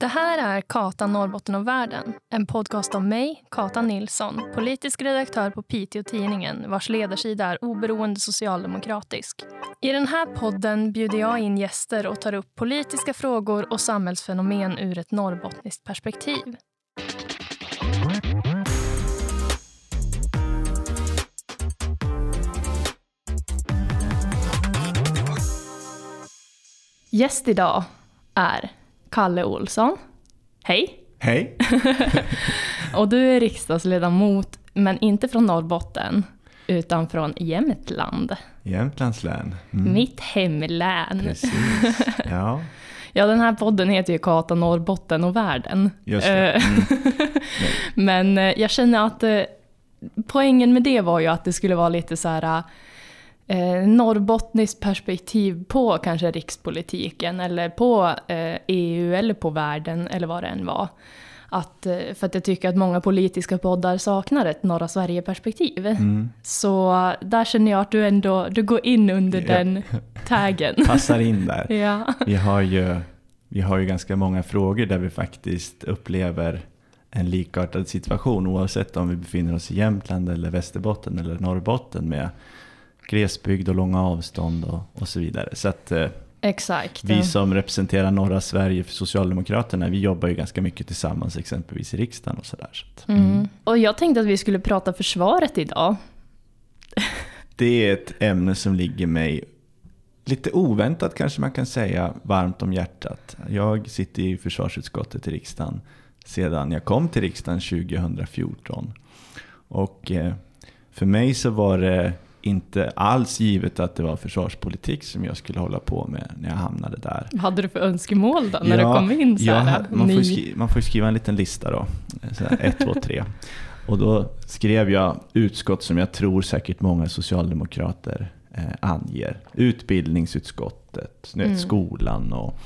Det här är Kata Norrbotten och världen. En podcast om mig, Kata Nilsson, politisk redaktör på Piteå-Tidningen vars ledarsida är oberoende socialdemokratisk. I den här podden bjuder jag in gäster och tar upp politiska frågor och samhällsfenomen ur ett norrbottniskt perspektiv. Gäst idag är Kalle Olsson. Hej! Hej! och du är riksdagsledamot, men inte från Norrbotten, utan från Jämtland. Jämtlands län. Mm. Mitt hemlän. Precis, ja. ja, den här podden heter ju Kata Norrbotten och världen. Just det. Eh, Mm. men eh, jag känner att eh, poängen med det var ju att det skulle vara lite så här eh, norrbottniskt perspektiv på kanske rikspolitiken eller på eh, EU eller på världen eller vad det än var. Att, eh, för att jag tycker att många politiska poddar saknar ett norra Sverige-perspektiv. Mm. Så där känner jag att du ändå du går in under Ja. den taggen. Passar in där. ja. Vi har, ju, vi har ju ganska många frågor där vi faktiskt upplever en likartad situation oavsett om vi befinner oss i Jämtland eller Västerbotten eller Norrbotten med glesbygd och långa avstånd och, och så vidare. Så att eh, Exakt. vi som representerar norra Sverige för Socialdemokraterna, vi jobbar ju ganska mycket tillsammans exempelvis i riksdagen och sådär. Så att, Mm. Och jag tänkte att vi skulle prata försvaret idag. Det är ett ämne som ligger mig lite oväntat kanske man kan säga varmt om hjärtat. Jag sitter i försvarsutskottet i riksdagen sedan jag kom till riksdagen 2014. Och eh, för mig så var det inte alls givet att det var försvarspolitik som jag skulle hålla på med när jag hamnade där. Vad hade du för önskemål då när Ja, du kom in? Så jag här, man, får ny- skri, man får skriva en liten lista då. Här, ett, två, tre. Och då skrev jag utskott som jag tror säkert många socialdemokrater eh, anger. Utbildningsutskottet, vet, Mm. skolan och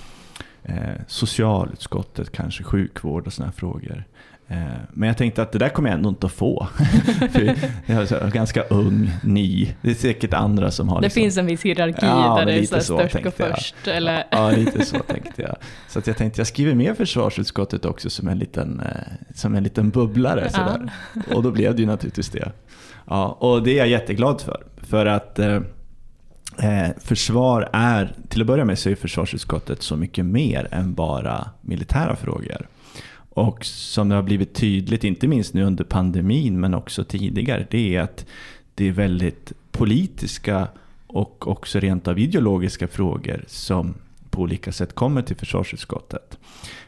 eh, socialutskottet, kanske sjukvård och sådana frågor. Eh, men jag tänkte att det där kommer jag ändå inte att få. För jag är ganska ung, ny. Det är säkert andra som har Det liksom- finns en viss hierarki Ja, där det är så så störst och jag. först. Eller? Ja, lite så tänkte jag. Så att jag tänkte jag skriver med försvarsutskottet också som en liten, eh, som en liten bubblare. Sådär. Och då blev det ju naturligtvis det. Ja, och det är jag jätteglad för. För att eh, eh, försvar är, till att börja med så är försvarsutskottet så mycket mer än bara militära frågor. Och som det har blivit tydligt, inte minst nu under pandemin men också tidigare, det är att det är väldigt politiska och också rent av ideologiska frågor som på olika sätt kommer till försvarsutskottet.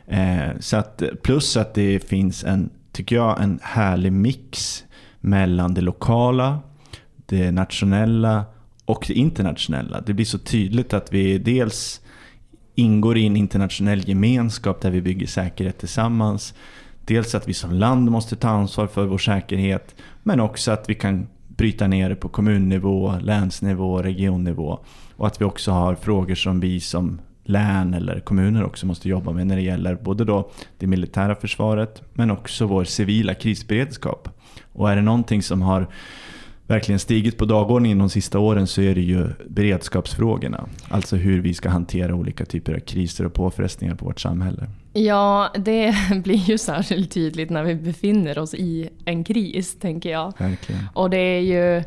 Eh, så att, plus att det finns en, tycker jag, en härlig mix mellan det lokala, det nationella och det internationella. Det blir så tydligt att vi dels ingår i en internationell gemenskap där vi bygger säkerhet tillsammans. Dels att vi som land måste ta ansvar för vår säkerhet, men också att vi kan bryta ner det på kommunnivå, länsnivå, regionnivå. Och att vi också har frågor som vi som län eller kommuner också måste jobba med när det gäller både då det militära försvaret men också vår civila krisberedskap. Och är det någonting som har verkligen stigit på dagordningen de sista åren så är det ju beredskapsfrågorna. Alltså hur vi ska hantera olika typer av kriser och påfrestningar på vårt samhälle. Ja, det blir ju särskilt tydligt när vi befinner oss i en kris, tänker jag. Verkligen. Och det är ju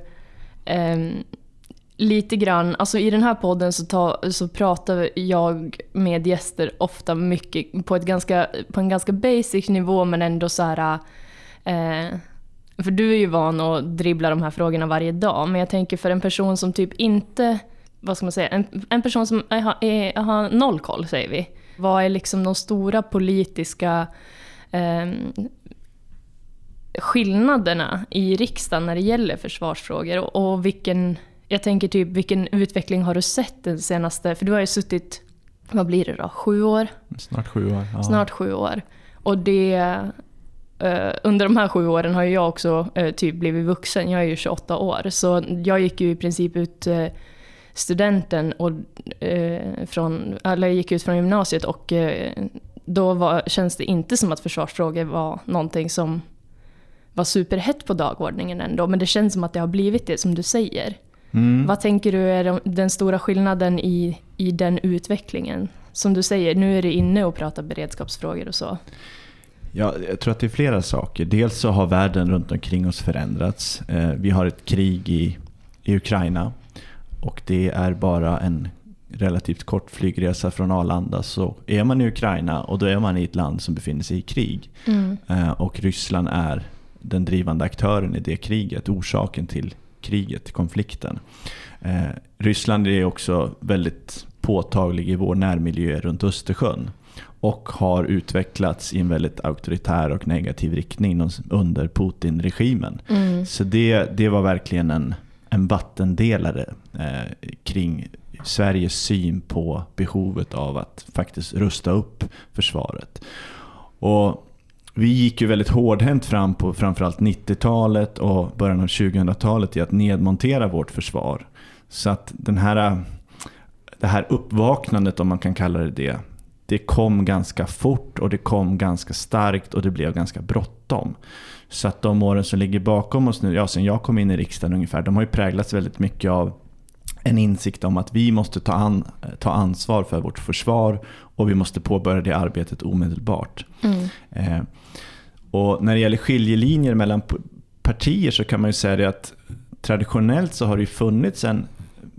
ehm, lite grann, alltså i den här podden så, ta, så pratar jag med gäster ofta mycket på, ett ganska, på en ganska basic nivå men ändå så här... Eh, för du är ju van att dribbla de här frågorna varje dag, men jag tänker för en person som typ inte, vad ska man säga, en, en person som är, är, har noll koll säger vi. Vad är liksom de stora politiska ehm, skillnaderna i riksdagen när det gäller försvarsfrågor och, och vilken, jag tänker typ vilken utveckling har du sett den senaste, för du har ju suttit, vad blir det då, sju år? Snart sju år. Ja. Snart sju år. Och det, eh, under de här sju åren har jag också eh, typ blivit vuxen, jag är ju 28 år, så jag gick ju i princip ut eh, studenten och, eh, från, eller gick ut från gymnasiet och eh, då var, känns det inte som att försvarsfrågor var någonting som var superhett på dagordningen ändå, men det känns som att det har blivit det som du säger. Mm. Vad tänker du är de- den stora skillnaden i, i den utvecklingen som du säger, nu är det inne och prata beredskapsfrågor och så. Ja, jag tror att det är flera saker. Dels så har världen runt omkring oss förändrats. Eh, vi har ett krig i, i Ukraina och det är bara en relativt kort flygresa från Arlanda så är man i Ukraina och då är man i ett land som befinner sig i krig. Mm. Eh, och Ryssland är den drivande aktören i det kriget, orsaken till kriget, konflikten. Eh, Ryssland är också väldigt påtaglig i vår närmiljö runt Östersjön och har utvecklats i en väldigt auktoritär och negativ riktning under Putin-regimen. Mm. Så det, det var verkligen en, en vattendelare eh, kring Sveriges syn på behovet av att faktiskt rusta upp försvaret. Och vi gick ju väldigt hårdhänt fram på framförallt 90-talet och början av 2000-talet i att nedmontera vårt försvar. Så att den här, det här uppvaknandet, om man kan kalla det det, det kom ganska fort och det kom ganska starkt och det blev ganska bråttom. Så att de åren som ligger bakom oss nu, ja sen jag kom in i riksdagen ungefär, de har ju präglats väldigt mycket av en insikt om att vi måste ta, an, ta ansvar för vårt försvar och vi måste påbörja det arbetet omedelbart. Mm. Eh, och när det gäller skiljelinjer mellan partier så kan man ju säga det att traditionellt så har det funnits en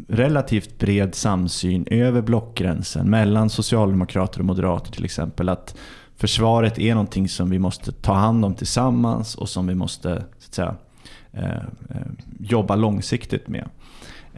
relativt bred samsyn över blockgränsen mellan socialdemokrater och moderater till exempel. Att försvaret är någonting som vi måste ta hand om tillsammans och som vi måste så att säga, eh, eh jobba långsiktigt med.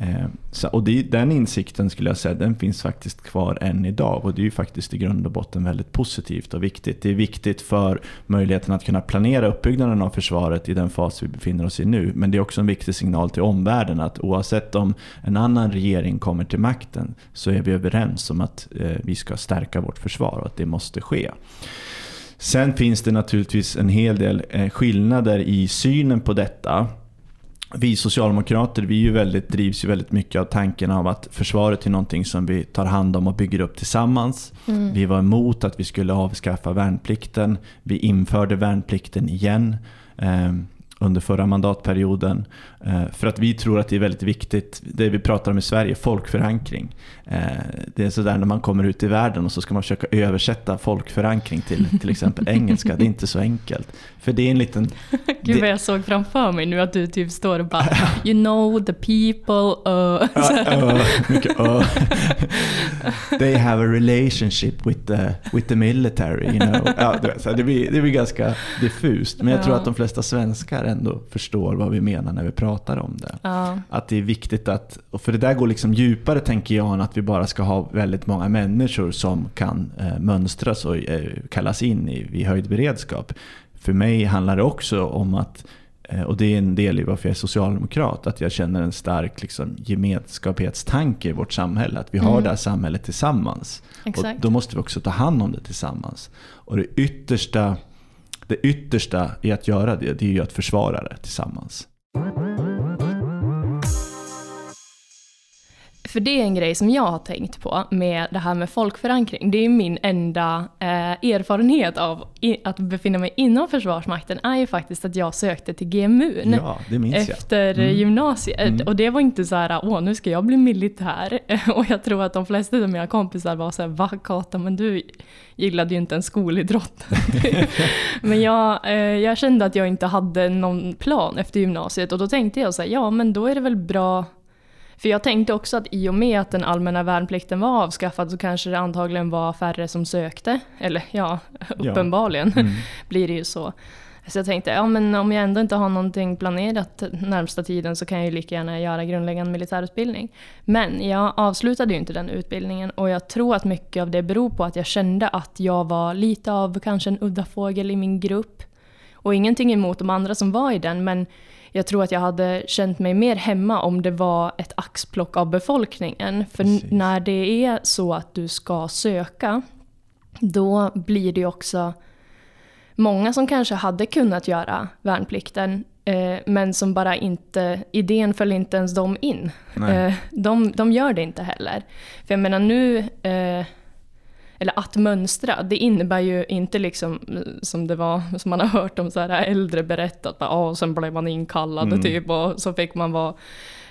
Eh, så, och det, den insikten skulle jag säga, den finns faktiskt kvar än idag. Och det är ju faktiskt i grund och botten väldigt positivt och viktigt. Det är viktigt för möjligheten att kunna planera uppbyggnaden av försvaret i den fas vi befinner oss i nu. Men det är också en viktig signal till omvärlden att oavsett om en annan regering kommer till makten så är vi överens om att eh, vi ska stärka vårt försvar och att det måste ske. Sen finns det naturligtvis en hel del eh, skillnader i synen på detta vi socialdemokrater vi ju väldigt, drivs ju väldigt mycket av tanken av att försvaret är någonting som vi tar hand om och bygger upp tillsammans. Mm. Vi var emot att vi skulle avskaffa värnplikten. Vi införde värnplikten igen. Eh, under förra mandatperioden. Eh, för att vi tror att det är väldigt viktigt, det vi pratar om i Sverige, folkförankring. Eh, det är sådär när man kommer ut i världen och så ska man försöka översätta folkförankring till till exempel engelska. Det är inte så enkelt. För det är en liten... Gud vad jag såg framför mig nu att du typ står och bara You know the people, uh. uh, mycket uh. They have a relationship with the, with the military, you know. Ja, det, blir, det blir ganska diffust. Men jag tror att de flesta svenskar ändå förstår vad vi menar när vi pratar om det. Ja. Att det är viktigt att, för det där går liksom djupare tänker jag än att vi bara ska ha väldigt många människor som kan eh, mönstras och eh, kallas in i, i höjd beredskap. För mig handlar det också om att eh, och det är en del i varför jag är socialdemokrat, att jag känner en stark liksom, gemenskaphetstanke i vårt samhälle. Att vi har mm. det här samhället tillsammans. Exakt. Och då måste vi också ta hand om det tillsammans. Och det yttersta det yttersta i att göra det, det är ju att försvara det tillsammans. För det är en grej som jag har tänkt på med det här med folkförankring. Det är min enda eh, erfarenhet av i, att befinna mig inom Försvarsmakten är ju faktiskt att jag sökte till GMU ja, efter mm. gymnasiet. Mm. Och det var inte så här, åh nu ska jag bli militär. och jag tror att de flesta av mina kompisar var så här, va Kata, men du gillade ju inte en skolidrott. men jag, eh, jag kände att jag inte hade någon plan efter gymnasiet och då tänkte jag så här, ja men då är det väl bra för jag tänkte också att i och med att den allmänna värnplikten var avskaffad så kanske det antagligen var färre som sökte. Eller ja, uppenbarligen ja. Mm. blir det ju så. Så jag tänkte, ja men om jag ändå inte har någonting planerat närmsta tiden så kan jag ju lika gärna göra grundläggande militärutbildning. Men jag avslutade ju inte den utbildningen och jag tror att mycket av det beror på att jag kände att jag var lite av kanske en udda fågel i min grupp. Och ingenting emot de andra som var i den men jag tror att jag hade känt mig mer hemma om det var ett axplock av befolkningen. För Precis. när det är så att du ska söka, då blir det också många som kanske hade kunnat göra värnplikten eh, men som bara inte, idén föll inte ens dem in. Eh, de, de gör det inte heller. För jag menar nu, eh, eller att mönstra, det innebär ju inte liksom som det var, som man har hört om så här äldre berättat, att ah, sen blev man inkallad mm. typ och så fick man vara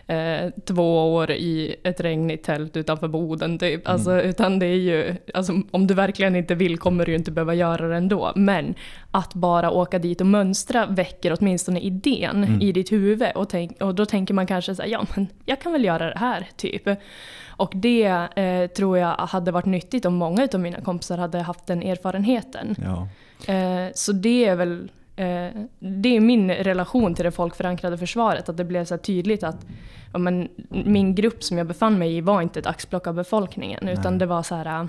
eh, två år i ett regnigt tält utanför Boden typ. Alltså, Mm. Utan det är ju, alltså, om du verkligen inte vill kommer du ju inte behöva göra det ändå. Men att bara åka dit och mönstra väcker åtminstone idén Mm. i ditt huvud. Och, tänk, och då tänker man kanske så här, ja men jag kan väl göra det här typ. Och det eh, tror jag hade varit nyttigt om många av mina kompisar hade haft den erfarenheten. Ja. Eh, så det är väl eh, det är min relation till det folkförankrade försvaret. Att det blev så tydligt att ja, men, min grupp som jag befann mig i var inte ett axplock av befolkningen. Utan Nej. det var så här...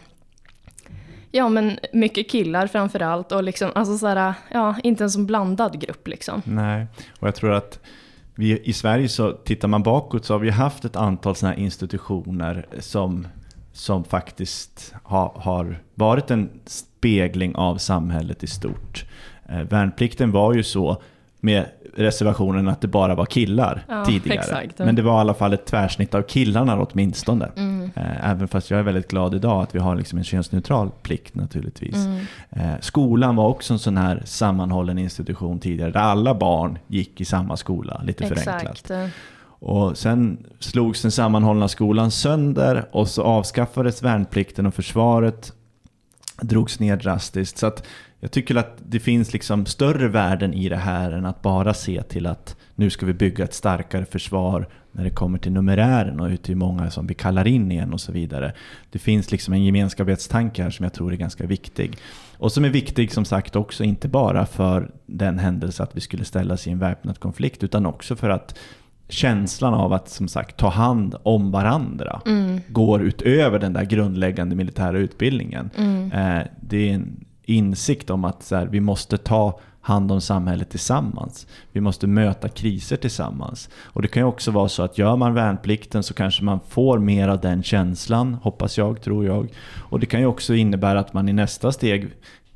Ja men mycket killar framför allt och liksom, alltså så här, ja, inte en så blandad grupp liksom. Nej, och jag tror att vi, i Sverige så tittar man bakåt så har vi haft ett antal sådana här institutioner som, som faktiskt har, har varit en spegling av samhället i stort. Eh, värnplikten var ju så med reservationen att det bara var killar Ja, tidigare. exakt. Men det var i alla fall ett tvärsnitt av killarna åtminstone. Mm. Eh, Även fast jag är väldigt glad idag att vi har liksom en könsneutral plikt naturligtvis. Mm. Eh, Skolan var också en sån här sammanhållen institution tidigare där alla barn gick i samma skola, lite förenklat. Exakt. Och sen slogs den sammanhållna skolan sönder och så avskaffades värnplikten och försvaret drogs ner drastiskt. Så att jag tycker att det finns liksom större värden i det här än att bara se till att nu ska vi bygga ett starkare försvar när det kommer till numerären och ut hur många som vi kallar in igen och så vidare. Det finns liksom en gemenskaphetstanke här som jag tror är ganska viktig. Och som är viktig som sagt också inte bara för den händelse att vi skulle ställas i en väpnad konflikt utan också för att känslan av att som sagt ta hand om varandra Mm. går utöver den där grundläggande militära utbildningen. Mm. Eh, det är en insikt om att så här, vi måste ta hand om samhället tillsammans. Vi måste möta kriser tillsammans. Och det kan ju också vara så att gör man värnplikten så kanske man får mer av den känslan, hoppas jag, tror jag. Och det kan ju också innebära att man i nästa steg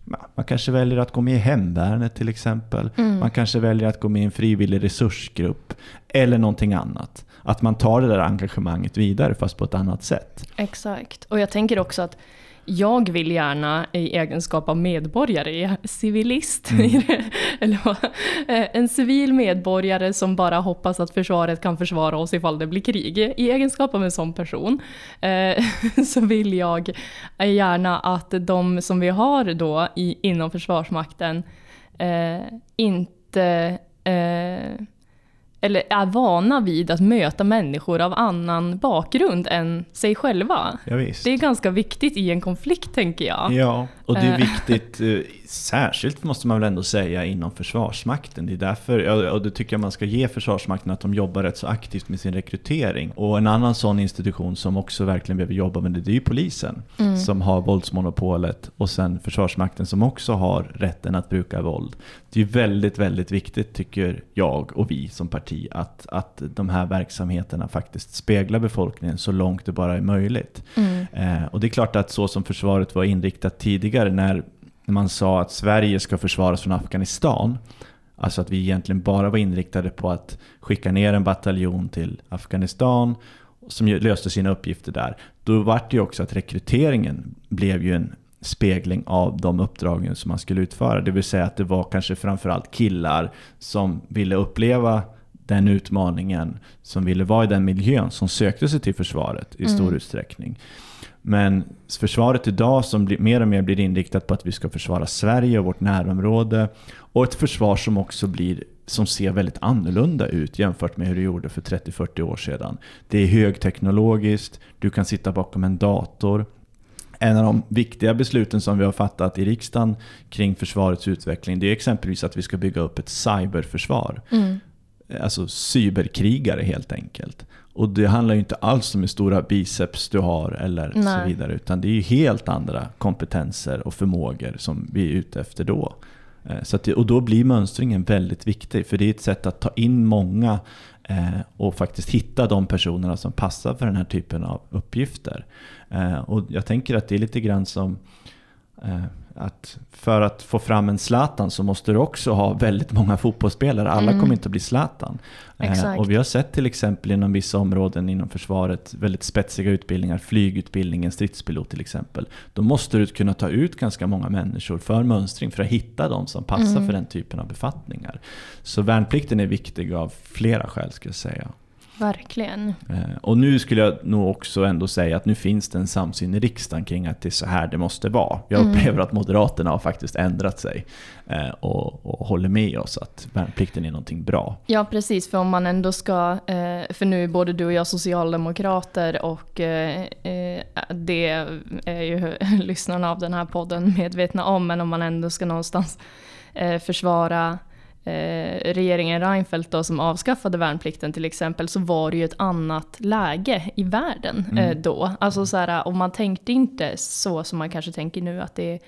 man kanske väljer att gå med i hemvärnet till exempel. Mm. Man kanske väljer att gå med i en frivillig resursgrupp. Eller någonting annat. Att man tar det där engagemanget vidare fast på ett annat sätt. Exakt. Och jag tänker också att jag vill gärna i egenskap av medborgare, civilist, Mm. eller? Eh, en civil medborgare som bara hoppas att försvaret kan försvara oss ifall det blir krig. I egenskap av en sån person eh, så vill jag gärna att de som vi har då i, inom Försvarsmakten eh, inte eh, eller är vana vid att möta människor av annan bakgrund än sig själva. Ja. Det är ganska viktigt i en konflikt tänker jag. Ja, och det är Eh. viktigt, eh, särskilt måste man väl ändå säga inom Försvarsmakten. Det är därför, och det tycker jag man ska ge Försvarsmakten, att de jobbar rätt så aktivt med sin rekrytering. Och en annan sån institution som också verkligen behöver jobba med det, det är ju polisen. Mm. Som har våldsmonopolet och sen Försvarsmakten som också har rätten att bruka våld. Det är väldigt, väldigt viktigt tycker jag och vi som parti att, att de här verksamheterna faktiskt speglar befolkningen så långt det bara är möjligt. Mm. Eh, och det är klart att så som försvaret var inriktat tidigare när man sa att Sverige ska försvaras från Afghanistan. Alltså att vi egentligen bara var inriktade på att skicka ner en bataljon till Afghanistan som löste sina uppgifter där. Då var det ju också att rekryteringen blev ju en spegling av de uppdragen som man skulle utföra. Det vill säga att det var kanske framförallt killar som ville uppleva den utmaningen, som ville vara i den miljön, som sökte sig till försvaret i stor Mm. utsträckning. Men försvaret idag som blir, mer och mer blir inriktat på att vi ska försvara Sverige och vårt närområde och ett försvar som också blir som ser väldigt annorlunda ut jämfört med hur det gjorde för 30-40 år sedan. Det är högteknologiskt, du kan sitta bakom en dator. En av de viktiga besluten som vi har fattat i riksdagen kring försvarets utveckling det är exempelvis att vi ska bygga upp ett cyberförsvar Mm. alltså cyberkrigare helt enkelt. Och det handlar ju inte alls om hur stora biceps du har eller så Nej. vidare. Utan det är ju helt andra kompetenser och förmågor som vi är ute efter då. Eh, Så att och då blir mönstringen väldigt viktig. För det är ett sätt att ta in många eh, och faktiskt hitta de personerna som passar för den här typen av uppgifter. Eh, Och jag tänker att det är lite grann som att för att få fram en Zlatan så måste du också ha väldigt många fotbollsspelare. Alla Mm. kommer inte att bli Zlatan. Eh. Och vi har sett till exempel inom vissa områden inom försvaret väldigt spetsiga utbildningar, flygutbildningen, stridspilot till exempel. Då måste du kunna ta ut ganska många människor för mönstring för att hitta de som passar Mm. för den typen av befattningar. Så värnplikten är viktig av flera skäl skulle jag säga. Verkligen. Eh, och nu skulle jag nog också ändå säga att nu finns det en samsyn i riksdagen kring att det är så här det måste vara. Jag Mm. upplever att Moderaterna har faktiskt ändrat sig eh, och, och håller med oss att värnplikten är någonting bra. Ja, precis. För om man ändå ska, eh, för nu är både du och jag socialdemokrater och det är ju lyssnarna av den här podden medvetna om, men om man ändå ska någonstans försvara eh, regeringen Reinfeldt då, som avskaffade värnplikten till exempel, så var det ju ett annat läge i världen Mm. eh, då. Alltså så här, och man tänkte inte så som man kanske tänker nu, att det,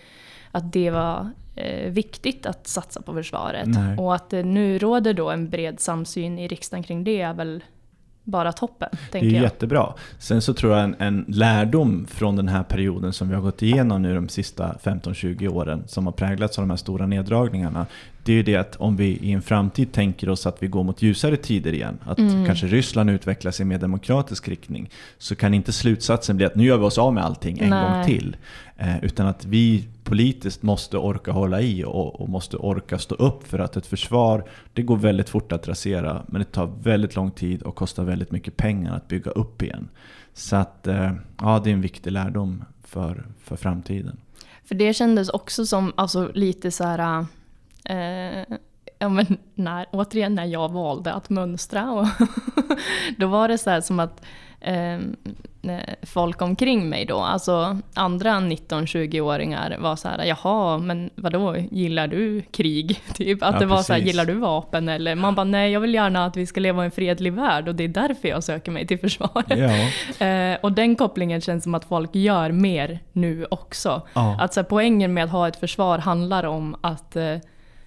att det var eh, viktigt att satsa på försvaret. Nej. Och att det nu råder då en bred samsyn i riksdagen kring det är väl bara toppen, Det är jag. jättebra. Sen så tror jag en, en lärdom från den här perioden som vi har gått igenom nu de sista 15-20 åren som har präglats av de här stora neddragningarna. Det är ju det att om vi i en framtid tänker oss att vi går mot ljusare tider igen, att Mm. kanske Ryssland utvecklas i mer demokratisk riktning, så kan inte slutsatsen bli att nu gör vi oss av med allting en Nej. gång till. Eh, utan att vi politiskt måste orka hålla i och, och måste orka stå upp för att ett försvar, det går väldigt fort att rasera, men det tar väldigt lång tid och kostar väldigt mycket pengar att bygga upp igen. Så att, eh, ja, det är en viktig lärdom för, för framtiden. För det kändes också som alltså, lite så här... Eh, ja, men när, återigen när jag valde att mönstra. Och då var det så här som att eh, folk omkring mig då, alltså andra 19-20-åringar var så här, jaha, men vadå, gillar du krig? Typ att Ja, det var så här, precis. gillar du vapen? Eller man bara, nej, jag vill gärna att vi ska leva i en fredlig värld och det är därför jag söker mig till försvaret. Ja, Eh, och den kopplingen känns som att folk gör mer nu också. Ja. Att så här, poängen med att ha ett försvar handlar om att eh,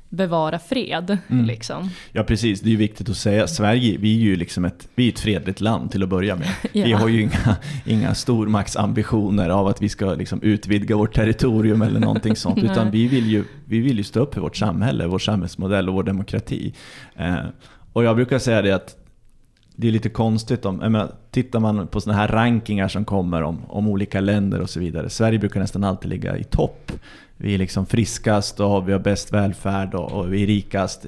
bevara fred. Mm. Liksom. ja, precis. Det är ju viktigt att säga. Sverige, vi är ju liksom ett, vi är ett fredligt land till att börja med. Vi Ja. har ju inga, inga stormaktsambitioner av att vi ska liksom utvidga vårt territorium eller någonting sånt. Utan vi vill, ju, vi vill ju stå upp för vårt samhälle, vår samhällsmodell och vår demokrati. Eh, och jag brukar säga det att det är lite konstigt om, jag menar, tittar man på sådana här rankingar som kommer om, om olika länder och så vidare. Sverige brukar nästan alltid ligga i topp. Vi är liksom friskast och vi har bäst välfärd och, och vi är rikast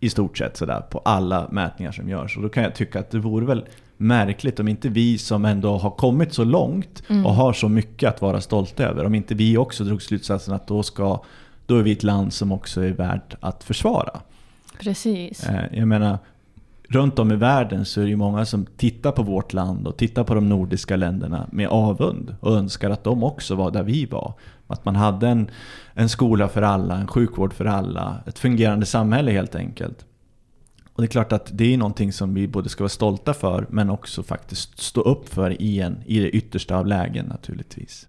i stort sett sådär på alla mätningar som görs. Och då kan jag tycka att det vore väl märkligt om inte vi som ändå har kommit så långt och har så mycket att vara stolta över, om inte vi också drog slutsatsen att då, ska, då är vi ett land som också är värt att försvara. Precis. Eh, Jag menar, runt om i världen så är det ju många som tittar på vårt land och tittar på de nordiska länderna med avund och önskar att de också var där vi var. Att man hade en, en skola för alla, en sjukvård för alla, ett fungerande samhälle helt enkelt. Och det är klart att det är någonting som vi både ska vara stolta för men också faktiskt stå upp för i, en, i det yttersta av lägen naturligtvis.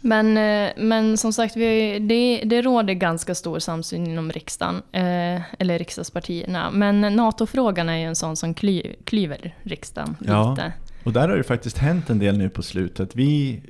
Men, eh, men som sagt, vi, det, det råder ganska stor samsyn inom riksdagen, eh, eller riksdagspartierna. Men NATO-frågan är ju en sån som kly, klyver riksdagen Ja. lite. Och där har det faktiskt hänt en del nu på slutet. Vi,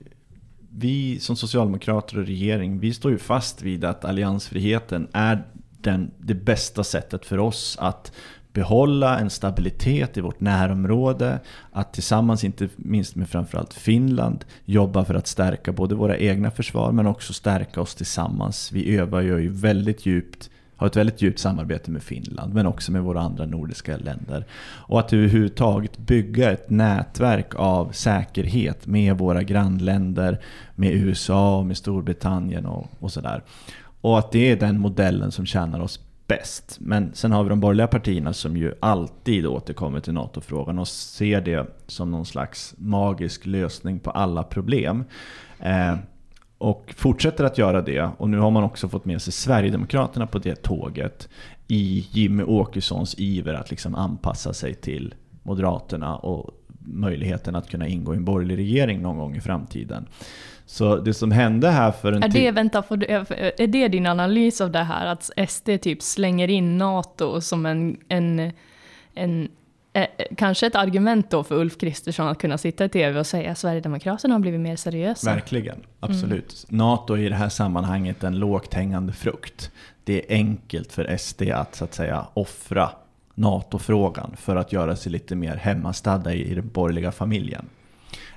vi som socialdemokrater och regering, vi står ju fast vid att alliansfriheten är den, det bästa sättet för oss att behålla en stabilitet i vårt närområde, att tillsammans, inte minst med framförallt Finland, jobba för att stärka både våra egna försvar men också stärka oss tillsammans. Vi övar ju väldigt djupt har ett väldigt djupt samarbete med Finland men också med våra andra nordiska länder. Och att överhuvudtaget bygga ett nätverk av säkerhet med våra grannländer, med USA och med Storbritannien och, och sådär. Och att det är den modellen som tjänar oss bäst. Men sen har vi de borgerliga partierna som ju alltid återkommer till NATO-frågan och ser det som någon slags magisk lösning på alla problem. Eh, och fortsätter att göra det. Och nu har man också fått med sig Sverigedemokraterna på det tåget i Jimmy Åkessons iver att liksom anpassa sig till Moderaterna och möjligheten att kunna ingå i en borgerlig regering någon gång i framtiden. Så det som hände här för en Är tid... det, vänta, får du, är det din analys av det här? Att SD typ slänger in NATO som en, en, en eh, kanske ett argument då för Ulf Kristersson att kunna sitta i tv och säga att Sverigedemokraterna har blivit mer seriösa. Verkligen, absolut. NATO är i det här sammanhanget en lågt hängande frukt. Det är enkelt för SD att så att säga offra NATO-frågan för att göra sig lite mer hemmastadda i, i den borgerliga familjen.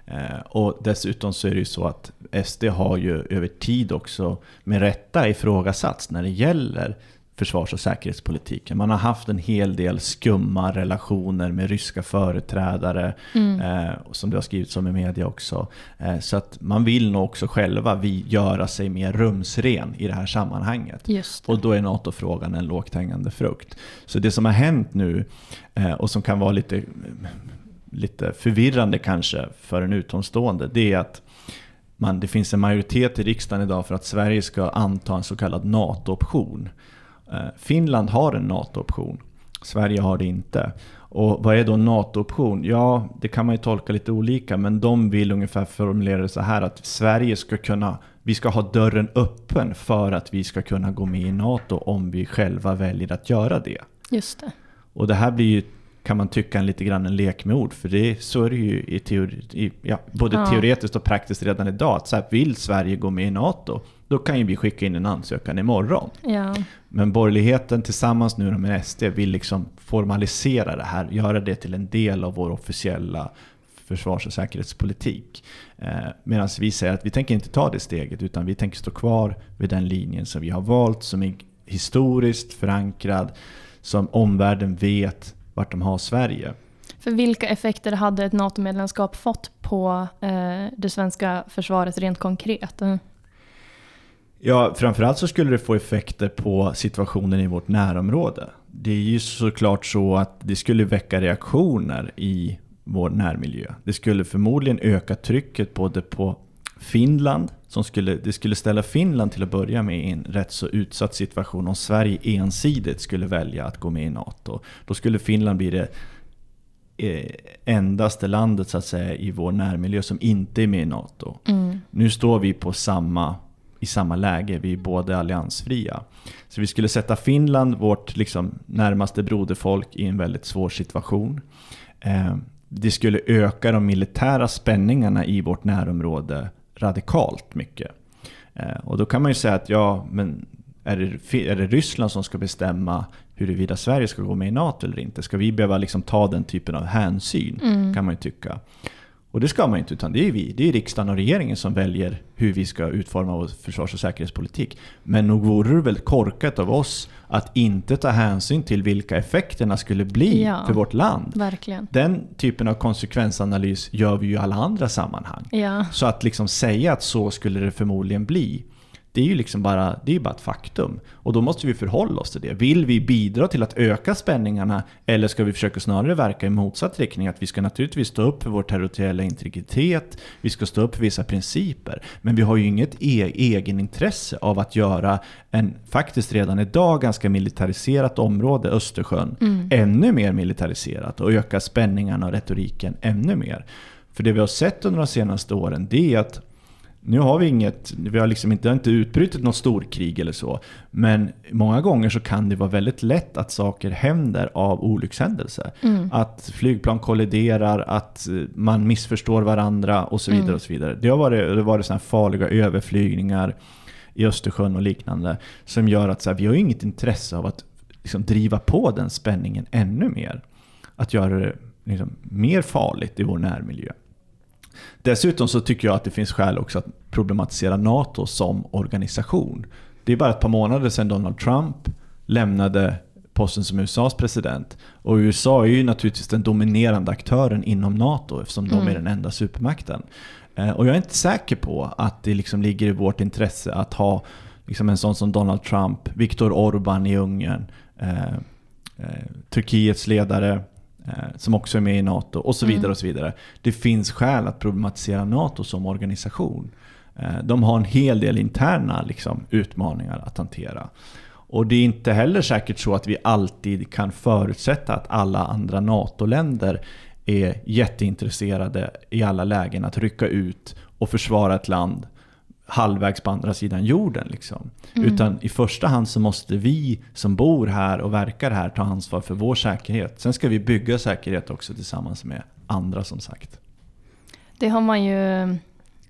Eh, och dessutom så är det ju så att SD har ju över tid också med rätta ifrågasatts när det gäller försvars och säkerhetspolitiken. Man har haft en hel del skumma relationer med ryska företrädare, mm. eh, som det har skrivits om i media också. Eh, så att man vill nog också själva vi göra sig mer rumsren i det här sammanhanget. Och då är NATO-frågan en lågt hängande frukt. Så det som har hänt nu, eh, och som kan vara lite, lite förvirrande kanske för en utomstående, det är att man, det finns en majoritet i riksdagen idag för att Sverige ska anta en så kallad NATO-option. Eh, Finland har en NATO-option. Sverige har det inte. Och vad är då NATO-option? Ja, det kan man ju tolka lite olika, men de vill ungefär formulera det så här att Sverige ska kunna, vi ska ha dörren öppen för att vi ska kunna gå med i NATO om vi själva väljer att göra det. Just det. Och det här blir ju kan man tycka en lite grann en lek med ord. För det, så är det ju i teori, i, ja, både ja. teoretiskt och praktiskt redan idag. Att så här, vill Sverige gå med i NATO, då kan ju vi skicka in en ansökan imorgon. Ja. Men borgerligheten tillsammans nu med SD vill liksom formalisera det här, göra det till en del av vår officiella försvars och säkerhetspolitik. Eh, Medan vi säger att vi tänker inte ta det steget, utan vi tänker stå kvar vid den linjen som vi har valt, som är historiskt förankrad, som omvärlden vet vart de har Sverige. För vilka effekter hade ett NATO-medlemskap fått på eh, det svenska försvaret rent konkret? Ja, framförallt så skulle det få effekter på situationen i vårt närområde. Det är ju såklart så att det skulle väcka reaktioner i vår närmiljö. Det skulle förmodligen öka trycket både på Finland, som skulle, det skulle ställa Finland till att börja med i en rätt så utsatt situation om Sverige ensidigt skulle välja att gå med i NATO. Då skulle Finland bli det eh, endaste landet så att säga i vår närmiljö som inte är med i NATO. Mm. Nu står vi på samma, i samma läge, vi är båda alliansfria. Så vi skulle sätta Finland, vårt liksom närmaste broderfolk, i en väldigt svår situation. Eh, det skulle öka de militära spänningarna i vårt närområde radikalt mycket. Eh, och då kan man ju säga att ja, men är det, är det Ryssland som ska bestämma huruvida Sverige ska gå med i NATO eller inte? Ska vi behöva liksom ta den typen av hänsyn? Mm. Kan man ju tycka. Och det ska man inte, utan det är vi. Det är riksdagen och regeringen som väljer hur vi ska utforma vår försvars och säkerhetspolitik. Men nog vore det väl korkat av oss att inte ta hänsyn till vilka effekterna skulle bli ja, för vårt land. Verkligen. Den typen av konsekvensanalys gör vi ju i alla andra sammanhang. Ja. Så att liksom säga att så skulle det förmodligen bli, det är ju liksom bara, det är bara ett faktum. Och då måste vi förhålla oss till det. Vill vi bidra till att öka spänningarna eller ska vi försöka snarare verka i motsatt riktning? Att vi ska naturligtvis stå upp för vår territoriella integritet, vi ska stå upp för vissa principer. Men vi har ju inget e egenintresse av att göra en faktiskt redan idag ganska militariserat område, Östersjön, mm. ännu mer militariserat och öka spänningarna och retoriken ännu mer. För det vi har sett under de senaste åren det är att nu har vi inget, vi har liksom inte, inte utbrutit något storkrig eller så. Men många gånger så kan det vara väldigt lätt att saker händer av olyckshändelser. Mm. Att flygplan kolliderar, att man missförstår varandra och så vidare. Mm. och så vidare. Det har varit, det har varit såna farliga överflygningar i Östersjön och liknande. Som gör att så här, vi har inget intresse av att liksom, driva på den spänningen ännu mer. Att göra det liksom, mer farligt i vår närmiljö. Dessutom så tycker jag att det finns skäl också att problematisera NATO som organisation. Det är bara ett par månader sedan Donald Trump lämnade posten som USAs president. Och USA är ju naturligtvis den dominerande aktören inom NATO eftersom mm. de är den enda supermakten. Eh, och jag är inte säker på att det liksom ligger i vårt intresse att ha liksom en sån som Donald Trump, Viktor Orbán i Ungern, eh, eh, Turkiets ledare, som också är med i NATO och så vidare. Mm. och så vidare. Det finns skäl att problematisera NATO som organisation. Eh, de har en hel del interna liksom, utmaningar att hantera. Och det är inte heller säkert så att vi alltid kan förutsätta att alla andra NATO-länder är jätteintresserade i alla lägen att rycka ut och försvara ett land halvvägs på andra sidan jorden. Liksom. Mm. Utan i första hand så måste vi som bor här och verkar här ta ansvar för vår säkerhet. Sen ska vi bygga säkerhet också tillsammans med andra som sagt. Det har man ju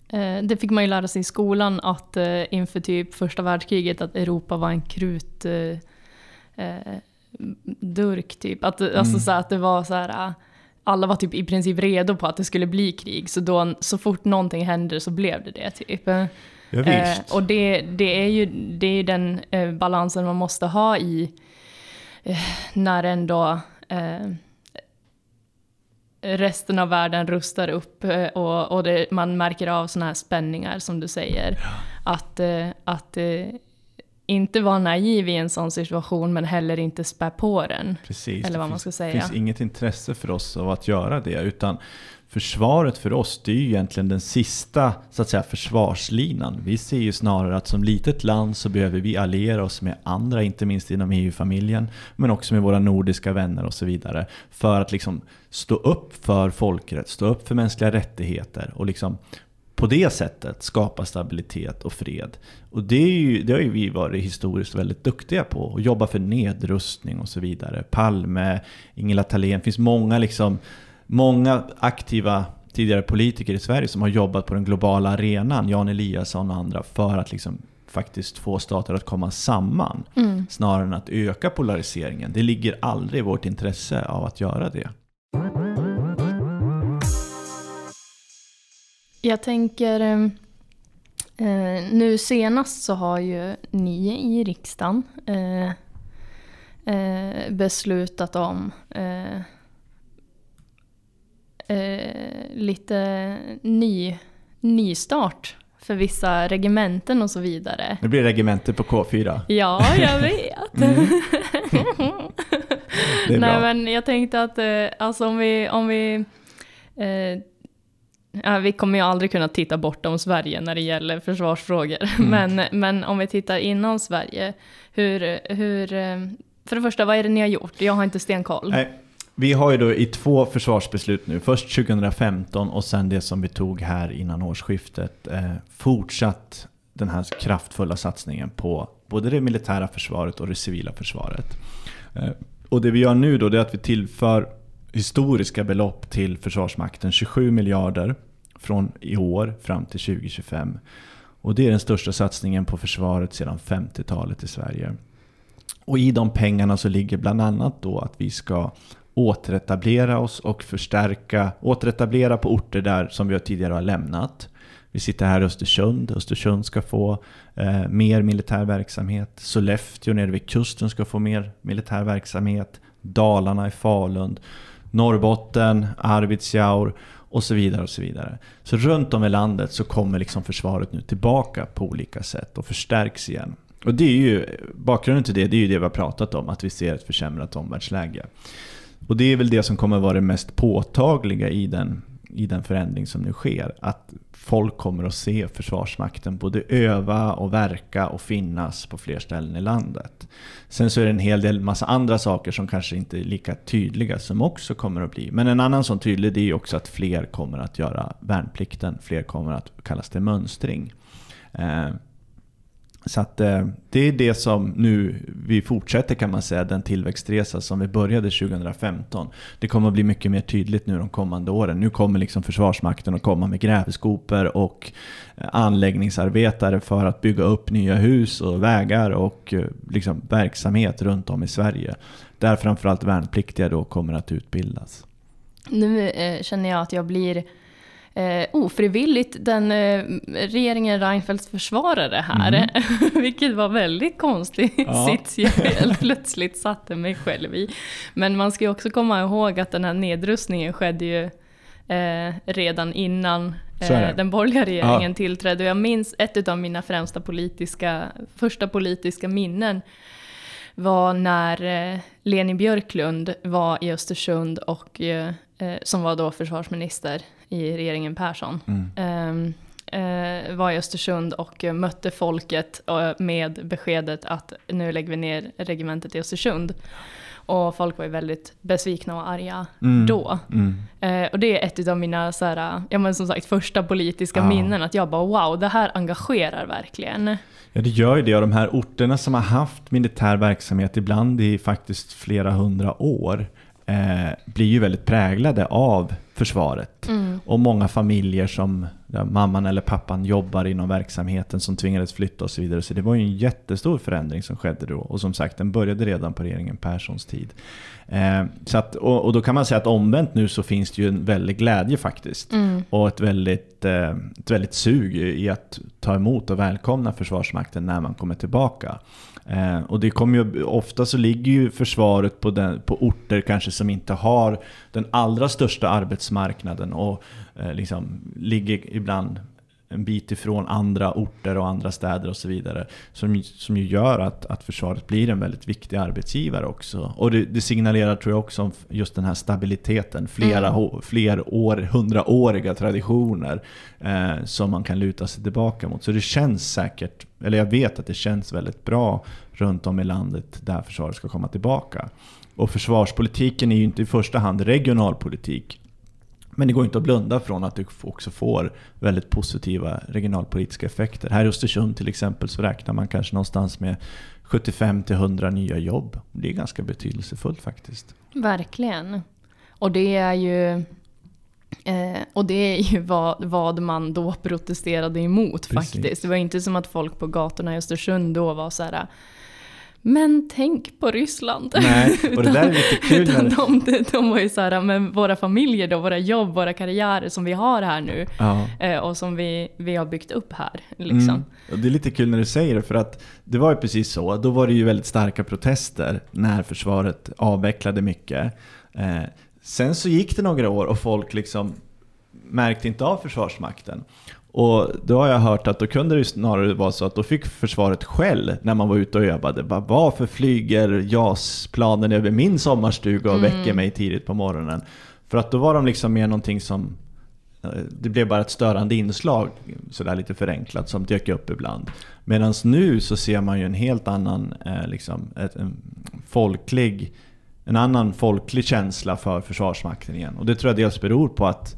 eh, det fick man ju lära sig i skolan att eh, inför typ första världskriget att Europa var en krut eh, durk typ. Att, alltså mm. så att det var så här alla var typ i princip redo på att det skulle bli krig. Så då, så fort någonting hände så blev det det typ. Ja, Eh, och det, det, är ju, det är den eh, balansen man måste ha i eh, när ändå eh, resten av världen rustar upp eh, och, och det, man märker av sådana här spänningar som du säger. Att, eh, att eh, inte vara naiv i en sån situation men heller inte spä på den. Precis. Eller vad det man ska säga. finns inget intresse för oss av att göra det. Utan försvaret för oss, det är ju egentligen den sista så att säga, försvarslinan. Vi ser ju snarare att som litet land så behöver vi alliera oss med andra, inte minst inom EU-familjen, men också med våra nordiska vänner och så vidare. För att liksom stå upp för folkrätt, stå upp för mänskliga rättigheter och liksom på det sättet skapa stabilitet och fred. Och det, är ju, det har ju vi varit historiskt väldigt duktiga på. Och jobba för nedrustning och så vidare. Palme, Ingela Thalén, det finns många, liksom, många aktiva tidigare politiker i Sverige som har jobbat på den globala arenan, Jan Eliasson och andra, för att liksom faktiskt få stater att komma samman. Mm. Snarare än att öka polariseringen. Det ligger aldrig i vårt intresse av att göra det. Jag tänker, eh, eh, nu senast så har ju ni i riksdagen eh, beslutat om lite ny, nystart för vissa regementen och så vidare. Nu blir det regemente på K4. Ja, jag vet. Mm. Det Nej men jag tänkte att alltså om vi, om vi eh, vi kommer ju aldrig kunna titta bortom Sverige när det gäller försvarsfrågor. Mm. Men, men om vi tittar inom Sverige, hur, hur, för det första, vad är det ni har gjort? Jag har inte stenkoll. Nej, vi har ju då i två försvarsbeslut nu, först 2015 och sen det som vi tog här innan årsskiftet, eh, fortsatt den här kraftfulla satsningen på både det militära försvaret och det civila försvaret. Eh, och det vi gör nu då det är att vi tillför historiska belopp till Försvarsmakten, 27 miljarder från i år fram till 2025. Och det är den största satsningen på försvaret sedan 50-talet i Sverige. Och i de pengarna så ligger bland annat då att vi ska återetablera oss och förstärka, återetablera på orter där som vi tidigare har lämnat. Vi sitter här i Östersund, Östersund ska få eh, mer militär verksamhet. Sollefteå nere vid kusten ska få mer militär verksamhet. Dalarna i Falun, Norrbotten, Arvidsjaur och så vidare. och Så vidare. Så runt om i landet så kommer liksom försvaret nu tillbaka på olika sätt och förstärks igen. Och det är ju, bakgrunden till det, det är ju det vi har pratat om, att vi ser ett försämrat omvärldsläge. Och det är väl det som kommer vara det mest påtagliga i den, i den förändring som nu sker. Att folk kommer att se Försvarsmakten både öva och verka och finnas på fler ställen i landet. Sen så är det en hel del massa andra saker som kanske inte är lika tydliga som också kommer att bli. Men en annan sån tydlig det är ju också att fler kommer att göra värnplikten. Fler kommer att kallas till mönstring. Eh, så att eh, det är det som nu vi fortsätter kan man säga, den tillväxtresa som vi började 2015. Det kommer att bli mycket mer tydligt nu de kommande åren. Nu kommer liksom Försvarsmakten att komma med grävskopor och eh, anläggningsarbetare för att bygga upp nya hus och vägar och eh, liksom verksamhet runt om i Sverige. Där framförallt värnpliktiga då kommer att utbildas. Nu eh, känner jag att jag blir eh, ofrivilligt den eh, regeringen Reinfeldts försvarare här. Vilket var väldigt konstig Ja. sits jag helt plötsligt satte mig själv i. Men man ska ju också komma ihåg att den här nedrustningen skedde ju eh, redan innan eh, den borgerliga regeringen Ja. tillträdde. Och jag minns ett av mina främsta politiska, första politiska minnen var när eh, Leni Björklund var i Östersund och eh, eh, som var då försvarsminister i regeringen Persson. Mm. Ehm, eh, var i Östersund och mötte folket eh, med beskedet att nu lägger vi ner regementet i Östersund. Och folk var ju väldigt besvikna och arga Mm. då. Mm. Eh, och det är ett av mina så här, ja, men som sagt, första politiska Ja. minnen. Att jag bara wow, det här engagerar verkligen. Ja, det gör ju det. Och de här orterna som har haft militär verksamhet, ibland i faktiskt flera hundra år, eh, blir ju väldigt präglade av försvaret. Mm. Och många familjer som mamman eller pappan jobbar inom verksamheten som tvingades flytta och så vidare. Så det var ju en jättestor förändring som skedde då. Och som sagt, den började redan på regeringen Perssons tid. Eh, så att, och, och, då kan man säga att omvänt nu så finns det ju en väldig glädje faktiskt. Mm. Och ett väldigt, eh, ett väldigt sug i att ta emot och välkomna Försvarsmakten när man kommer tillbaka. Eh, och det kommer ju, ofta så ligger ju försvaret på, den, på orter kanske som inte har den allra största arbetsmarknaden och eh, liksom ligger ibland en bit ifrån andra orter och andra städer och så vidare. Som, som ju gör att, att försvaret blir en väldigt viktig arbetsgivare också. Och det, det signalerar tror jag också om just den här stabiliteten. Flera mm. fler år, hundraåriga traditioner eh, som man kan luta sig tillbaka mot. Så det känns säkert, eller jag vet att det känns väldigt bra runt om i landet där försvaret ska komma tillbaka. Och försvarspolitiken är ju inte i första hand regionalpolitik. Men det går inte att blunda från att du också får väldigt positiva regionalpolitiska effekter. Här i Östersund till exempel så räknar man kanske någonstans med 75 100 nya jobb. Det är ganska betydelsefullt faktiskt. Verkligen. Och det är ju, eh, och det är ju vad, vad man då protesterade emot Precis. faktiskt. Det var inte som att folk på gatorna i Östersund då var så här men tänk på Ryssland. Nej, och det där är lite kul. När... de, de, de var ju så här, men våra familjer då, våra jobb, våra karriärer som vi har här nu ja. Eh, och som vi, vi har byggt upp här. Liksom. Mm. Och det är lite kul när du säger det, för att det var ju precis så. Då var det ju väldigt starka protester när försvaret avvecklade mycket. Eh, sen så gick det några år och folk liksom märkte inte av Försvarsmakten. Och då har jag hört att då kunde det snarare vara så att då fick försvaret skäll när man var ute och övade. Varför flyger JAS-planen över min sommarstuga och mm. väcker mig tidigt på morgonen? För att då var de liksom mer någonting som eh, det blev bara ett störande inslag, sådär lite förenklat, som dök upp ibland. Medan nu så ser man ju en helt annan, eh, liksom, ett, en folklig, en annan folklig känsla för Försvarsmakten igen. Och det tror jag dels beror på att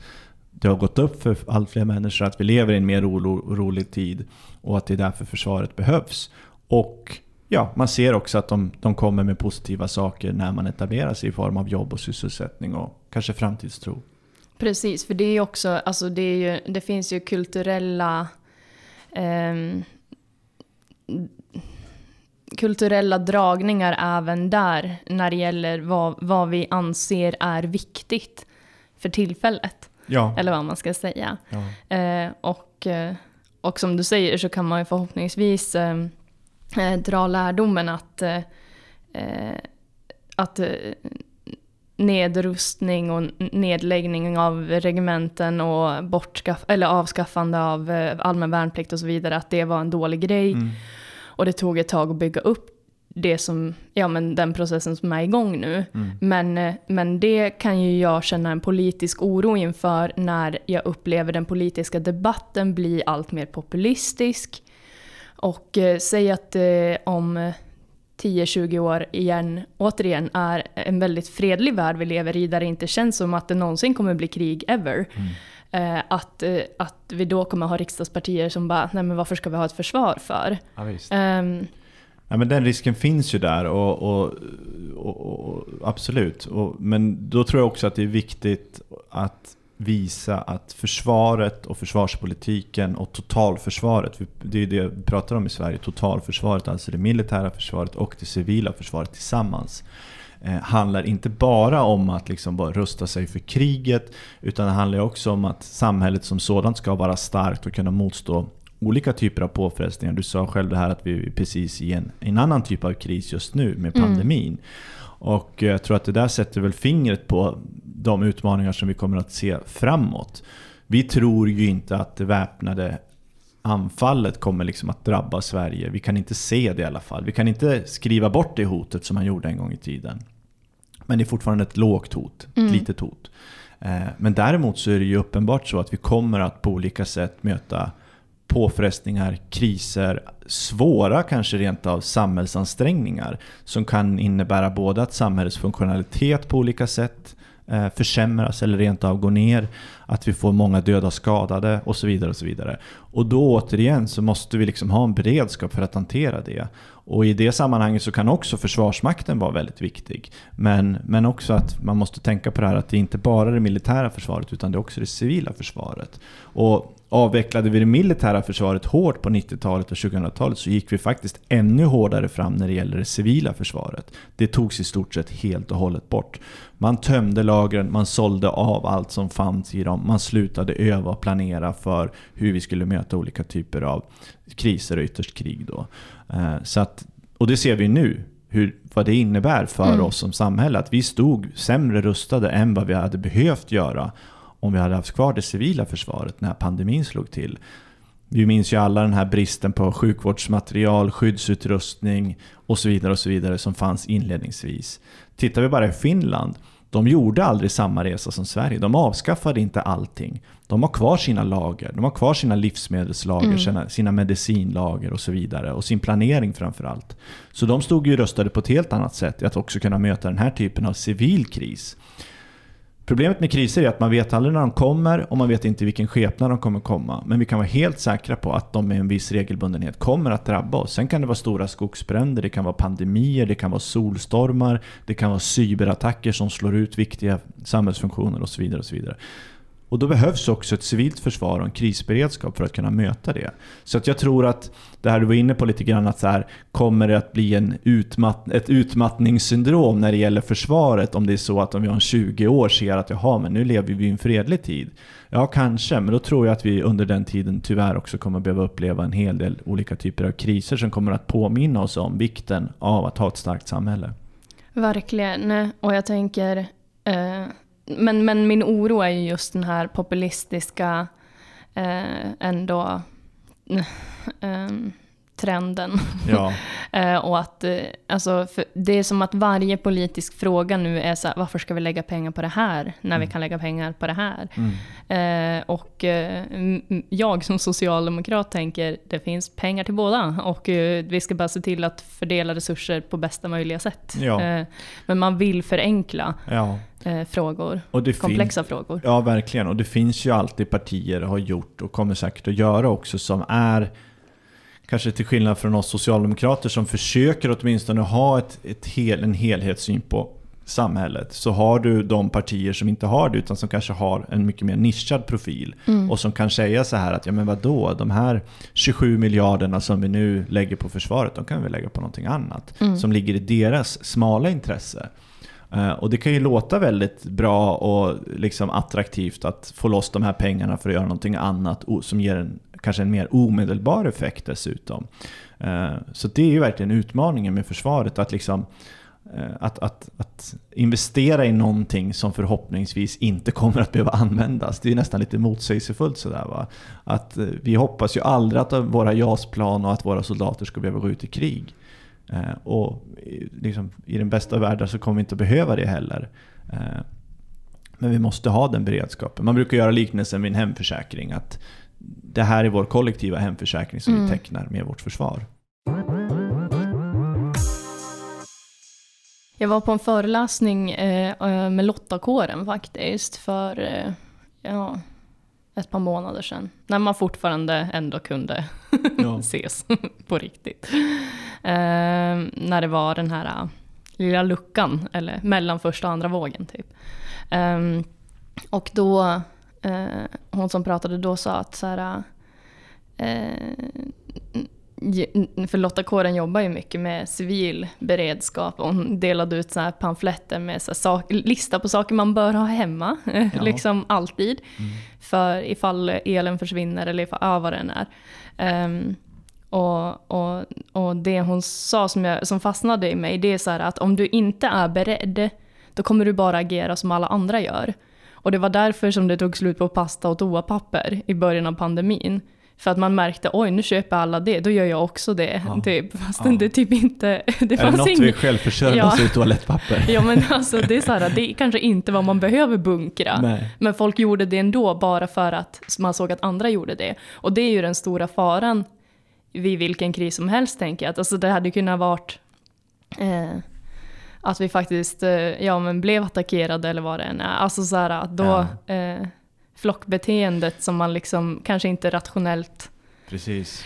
det har gått upp för allt fler människor att vi lever i en mer orolig tid och att det är därför försvaret behövs. Och ja, man ser också att de, de kommer med positiva saker när man etablerar sig i form av jobb och sysselsättning och kanske framtidstro. Precis, för det är också, alltså det, är ju, det finns ju kulturella eh, kulturella dragningar även där när det gäller vad, vad vi anser är viktigt för tillfället. Ja. Eller vad man ska säga. Ja. Eh, och, eh, och som du säger så kan man ju förhoppningsvis eh, eh dra lärdomen att, eh, eh att nedrustning och nedläggning av regementen och bortskaff eller avskaffande av allmän värnplikt och så vidare, att det var en dålig grej. Mm. Och det tog ett tag att bygga upp det som, ja men den processen som är igång nu. Mm. Men, eh, men det kan ju jag känna en politisk oro inför när jag upplever den politiska debatten bli allt mer populistisk. Och eh, säg att eh, om 10-20 år igen, återigen, är en väldigt fredlig värld vi lever i där det inte känns som att det någonsin kommer bli krig ever. Mm. Eh, att, eh, att vi då kommer ha riksdagspartier som bara, nej men varför ska vi ha ett försvar för? Ja, um, Ja, men den risken finns ju där och, och, och, och absolut. men då tror jag också att det är viktigt att visa att försvaret och försvarspolitiken och totalförsvaret, det är det vi pratar om i Sverige, totalförsvaret, alltså det militära försvaret och det civila försvaret tillsammans, eh, handlar inte bara om att liksom bara rusta sig för kriget, utan det handlar också om att samhället som sådant ska vara starkt och kunna motstå olika typer av påfrestningar. Du sa själv det här att vi är precis i en, en annan typ av kris just nu med mm. pandemin. Mm. Och jag tror att det där sätter väl fingret på de utmaningar som vi kommer att se framåt. Vi tror ju inte att det väpnade anfallet kommer liksom att drabba Sverige. Vi kan inte se det i alla fall. Vi kan inte skriva bort det hotet som man gjorde en gång i tiden. Men det är fortfarande ett lågt hot, ett mm. litet hot. Eh, men däremot så är det ju uppenbart så att vi kommer att på olika sätt möta påfrestningar, kriser, svåra kanske rent av samhällsansträngningar som kan innebära både att samhällets funktionalitet på olika sätt eh, försämras eller rent av går ner, att vi får många döda och skadade och så vidare. Och så vidare. Och då återigen så måste vi liksom ha en beredskap för att hantera det. Och i det sammanhanget så kan också Försvarsmakten vara väldigt viktig. Men, men också att man måste tänka på det här att det är inte bara det militära försvaret utan det är också det civila försvaret. Och avvecklade vi det militära försvaret hårt på 90-talet och 2000-talet så gick vi faktiskt ännu hårdare fram när det gäller det civila försvaret. Det togs i stort sett helt och hållet bort. Man tömde lagren, man sålde av allt som fanns i dem, man slutade öva och planera för hur vi skulle möta olika typer av kriser och ytterst krig. Då. Eh, så att, och det ser vi nu, hur, vad det innebär för mm. oss som samhälle. Att vi stod sämre rustade än vad vi hade behövt göra om vi hade haft kvar det civila försvaret när pandemin slog till. Vi minns ju alla den här bristen på sjukvårdsmaterial, skyddsutrustning och så vidare och så vidare som fanns inledningsvis. Tittar vi bara i Finland, de gjorde aldrig samma resa som Sverige. De avskaffade inte allting. De har kvar sina lager, de har kvar sina livsmedelslager, mm. sina, sina medicinlager och så vidare. Och sin planering framförallt. Så de stod ju rustade på ett helt annat sätt i att också kunna möta den här typen av civil kris. Problemet med kriser är att man vet aldrig när de kommer och man vet inte vilken skepnad de kommer komma. Men vi kan vara helt säkra på att de med en viss regelbundenhet kommer att drabba oss. Sen kan det vara stora skogsbränder, det kan vara pandemier, det kan vara solstormar, det kan vara cyberattacker som slår ut viktiga samhällsfunktioner och så vidare. Och så vidare. Och då behövs också ett civilt försvar och en krisberedskap för att kunna möta det. Så att jag tror att det här du var inne på lite grann, att så här, kommer det att bli en utmatt, ett utmattningssyndrom när det gäller försvaret om det är så att om vi om 20 år ser att jaha, men nu lever vi i en fredlig tid. Ja, kanske, men då tror jag att vi under den tiden tyvärr också kommer behöva uppleva en hel del olika typer av kriser som kommer att påminna oss om vikten av att ha ett starkt samhälle. Verkligen, och jag tänker eh men, men min oro är ju just den här populistiska eh, ändå eh, ehm, trenden. Ja. eh, och att, eh, alltså, det är som att varje politisk fråga nu är så här, varför ska vi lägga pengar på det här när mm. vi kan lägga pengar på det här? Mm. Eh, och jag som socialdemokrat tänker, det finns pengar till båda och vi ska bara se till att fördela resurser på bästa möjliga sätt. Ja. Men man vill förenkla. Ja. frågor, komplexa frågor. Ja, verkligen. Och det finns ju alltid partier, har gjort och kommer säkert att göra också, som är kanske till skillnad från oss socialdemokrater som försöker åtminstone ha ett, ett hel, en helhetssyn på samhället så har du de partier som inte har det utan som kanske har en mycket mer nischad profil mm. och som kan säga så här att ja men vadå, de här 27 miljarderna som vi nu lägger på försvaret de kan vi lägga på någonting annat mm. som ligger i deras smala intresse. Eh, och det kan ju låta väldigt bra och liksom attraktivt att få loss de här pengarna för att göra någonting annat som ger en kanske en mer omedelbar effekt dessutom. Eh, så det är ju verkligen utmaningen med försvaret, att liksom eh, att, att, att, investera i någonting som förhoppningsvis inte kommer att behöva användas. Det är nästan lite motsägelsefullt sådär. Va? Att vi hoppas ju aldrig att våra JAS-plan och att våra soldater ska behöva gå ut i krig. Och liksom, i den bästa världen så kommer vi inte att behöva det heller. Men vi måste ha den beredskapen. Man brukar göra liknelsen med en hemförsäkring. Att det här är vår kollektiva hemförsäkring som mm. vi tecknar med vårt försvar. Jag var på en föreläsning eh, eh, med Lottakåren faktiskt för eh, ja, ett par månader sedan. När man fortfarande ändå kunde ja. ses på riktigt. när det var den här lilla luckan, eller mellan första och andra vågen typ. och då eh, hon som pratade då sa att så här, eh, för Lotta Kåren jobbar ju mycket med civil beredskap och hon delade ut så här pamfletter med så sak, lista på saker man bör ha hemma, ja. liksom alltid. Mm. För ifall elen försvinner eller ifall, ja, vad den är. Um, och, och, och det hon sa som, jag, som fastnade i mig, det är så att om du inte är beredd, då kommer du bara agera som alla andra gör. Och det var därför som det tog slut på pasta och toapapper i början av pandemin. För att man märkte, oj nu köper alla det, då gör jag också det. Ja. Typ. Fast ja. det typ inte... Det är det något ing... vi självförsörjande ja. oss i toalettpapper? Ja men alltså det är så här, det är kanske inte vad man behöver bunkra. Nej. Men folk gjorde det ändå bara för att man såg att andra gjorde det. Och det är ju den stora faran vid vilken kris som helst tänker jag. Att alltså, det hade kunnat varit eh, att vi faktiskt eh, ja, men blev attackerade eller vad det än är. Alltså så här, att då ja. eh, flockbeteendet som man liksom kanske inte rationellt Precis.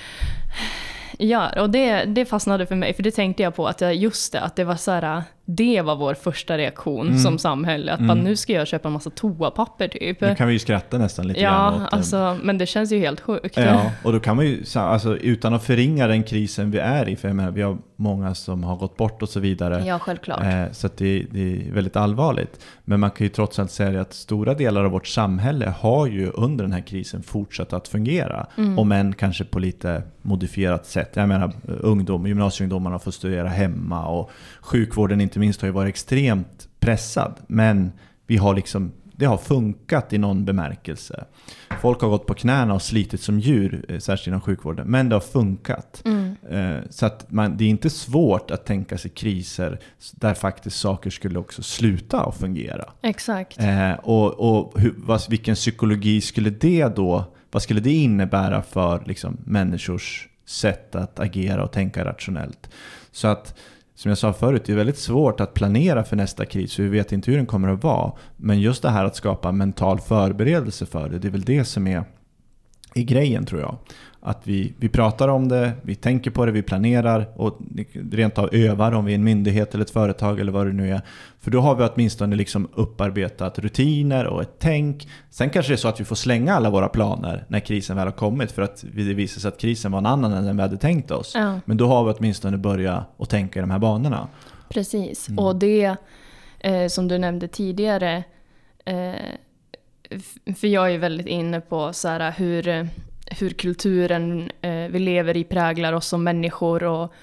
gör. Och det, det fastnade för mig, för det tänkte jag på att jag, just det, att det var så här det var vår första reaktion Mm. som samhälle. Att bara, nu ska jag köpa en massa toapapper typ. Nu kan vi ju skratta nästan lite grann Ja, åt det. alltså, men det känns ju helt sjukt. Ja, och då kan man ju, alltså, utan att förringa den krisen vi är i, för jag menar, vi har många som har gått bort och så vidare. Ja, självklart. Eh, så det, det är väldigt allvarligt. Men man kan ju trots allt säga att stora delar av vårt samhälle har ju under den här krisen fortsatt att fungera. Mm. Om än kanske på lite modifierat sätt. Jag menar ungdom, gymnasieungdomarna får studera hemma och sjukvården inte minst har ju varit extremt pressad. Men vi har liksom, det har funkat i någon bemärkelse. Folk har gått på knäna och slitit som djur, eh, särskilt inom sjukvården. Men det har funkat. Mm. Eh, Så att man, det är inte svårt att tänka sig kriser där faktiskt saker skulle också sluta att fungera. Exakt. Eh, och och hur, vad, vilken psykologi skulle det då, vad skulle det innebära för liksom, människors sätt att agera och tänka rationellt? Så att, som jag sa förut, det är väldigt svårt att planera för nästa kris, för vi vet inte hur den kommer att vara. Men just det här att skapa mental förberedelse för det, det är väl det som är, är grejen tror jag. Att vi, vi pratar om det, vi tänker på det, vi planerar och rent av övar om vi är en myndighet eller ett företag eller vad det nu är. För då har vi åtminstone liksom upparbetat rutiner och ett tänk. Sen kanske det är så att vi får slänga alla våra planer när krisen väl har kommit för att det visar sig att krisen var en annan än den vi hade tänkt oss. Ja. Men då har vi åtminstone börjat att tänka i de här banorna. Precis, Mm. och det eh, som du nämnde tidigare, eh, för jag är väldigt inne på så här, hur, hur kulturen eh, vi lever i präglar oss som människor och,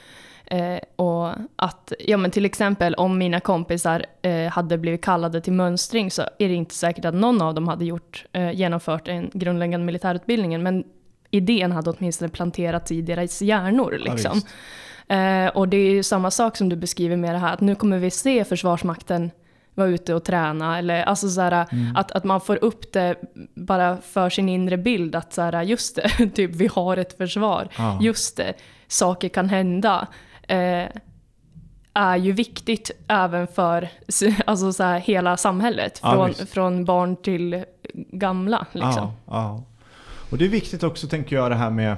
eh, och att, ja men till exempel om mina kompisar eh, hade blivit kallade till mönstring så är det inte säkert att någon av dem hade gjort, eh, genomfört en grundläggande militärutbildningen, men idén hade åtminstone planterats i deras hjärnor. Ja, Liksom. visst. Eh, och det är ju samma sak som du beskriver med det här, att nu kommer vi se Försvarsmakten vara ute och träna. Eller, alltså så här, Mm. att, att man får upp det bara för sin inre bild, att så här, just det, typ vi har ett försvar. Ja. Just det, saker kan hända. Eh, är ju viktigt även för alltså så här, hela samhället. Från, visst. från barn till gamla. Liksom. Ja, ja. Och det är viktigt också tänker jag det här med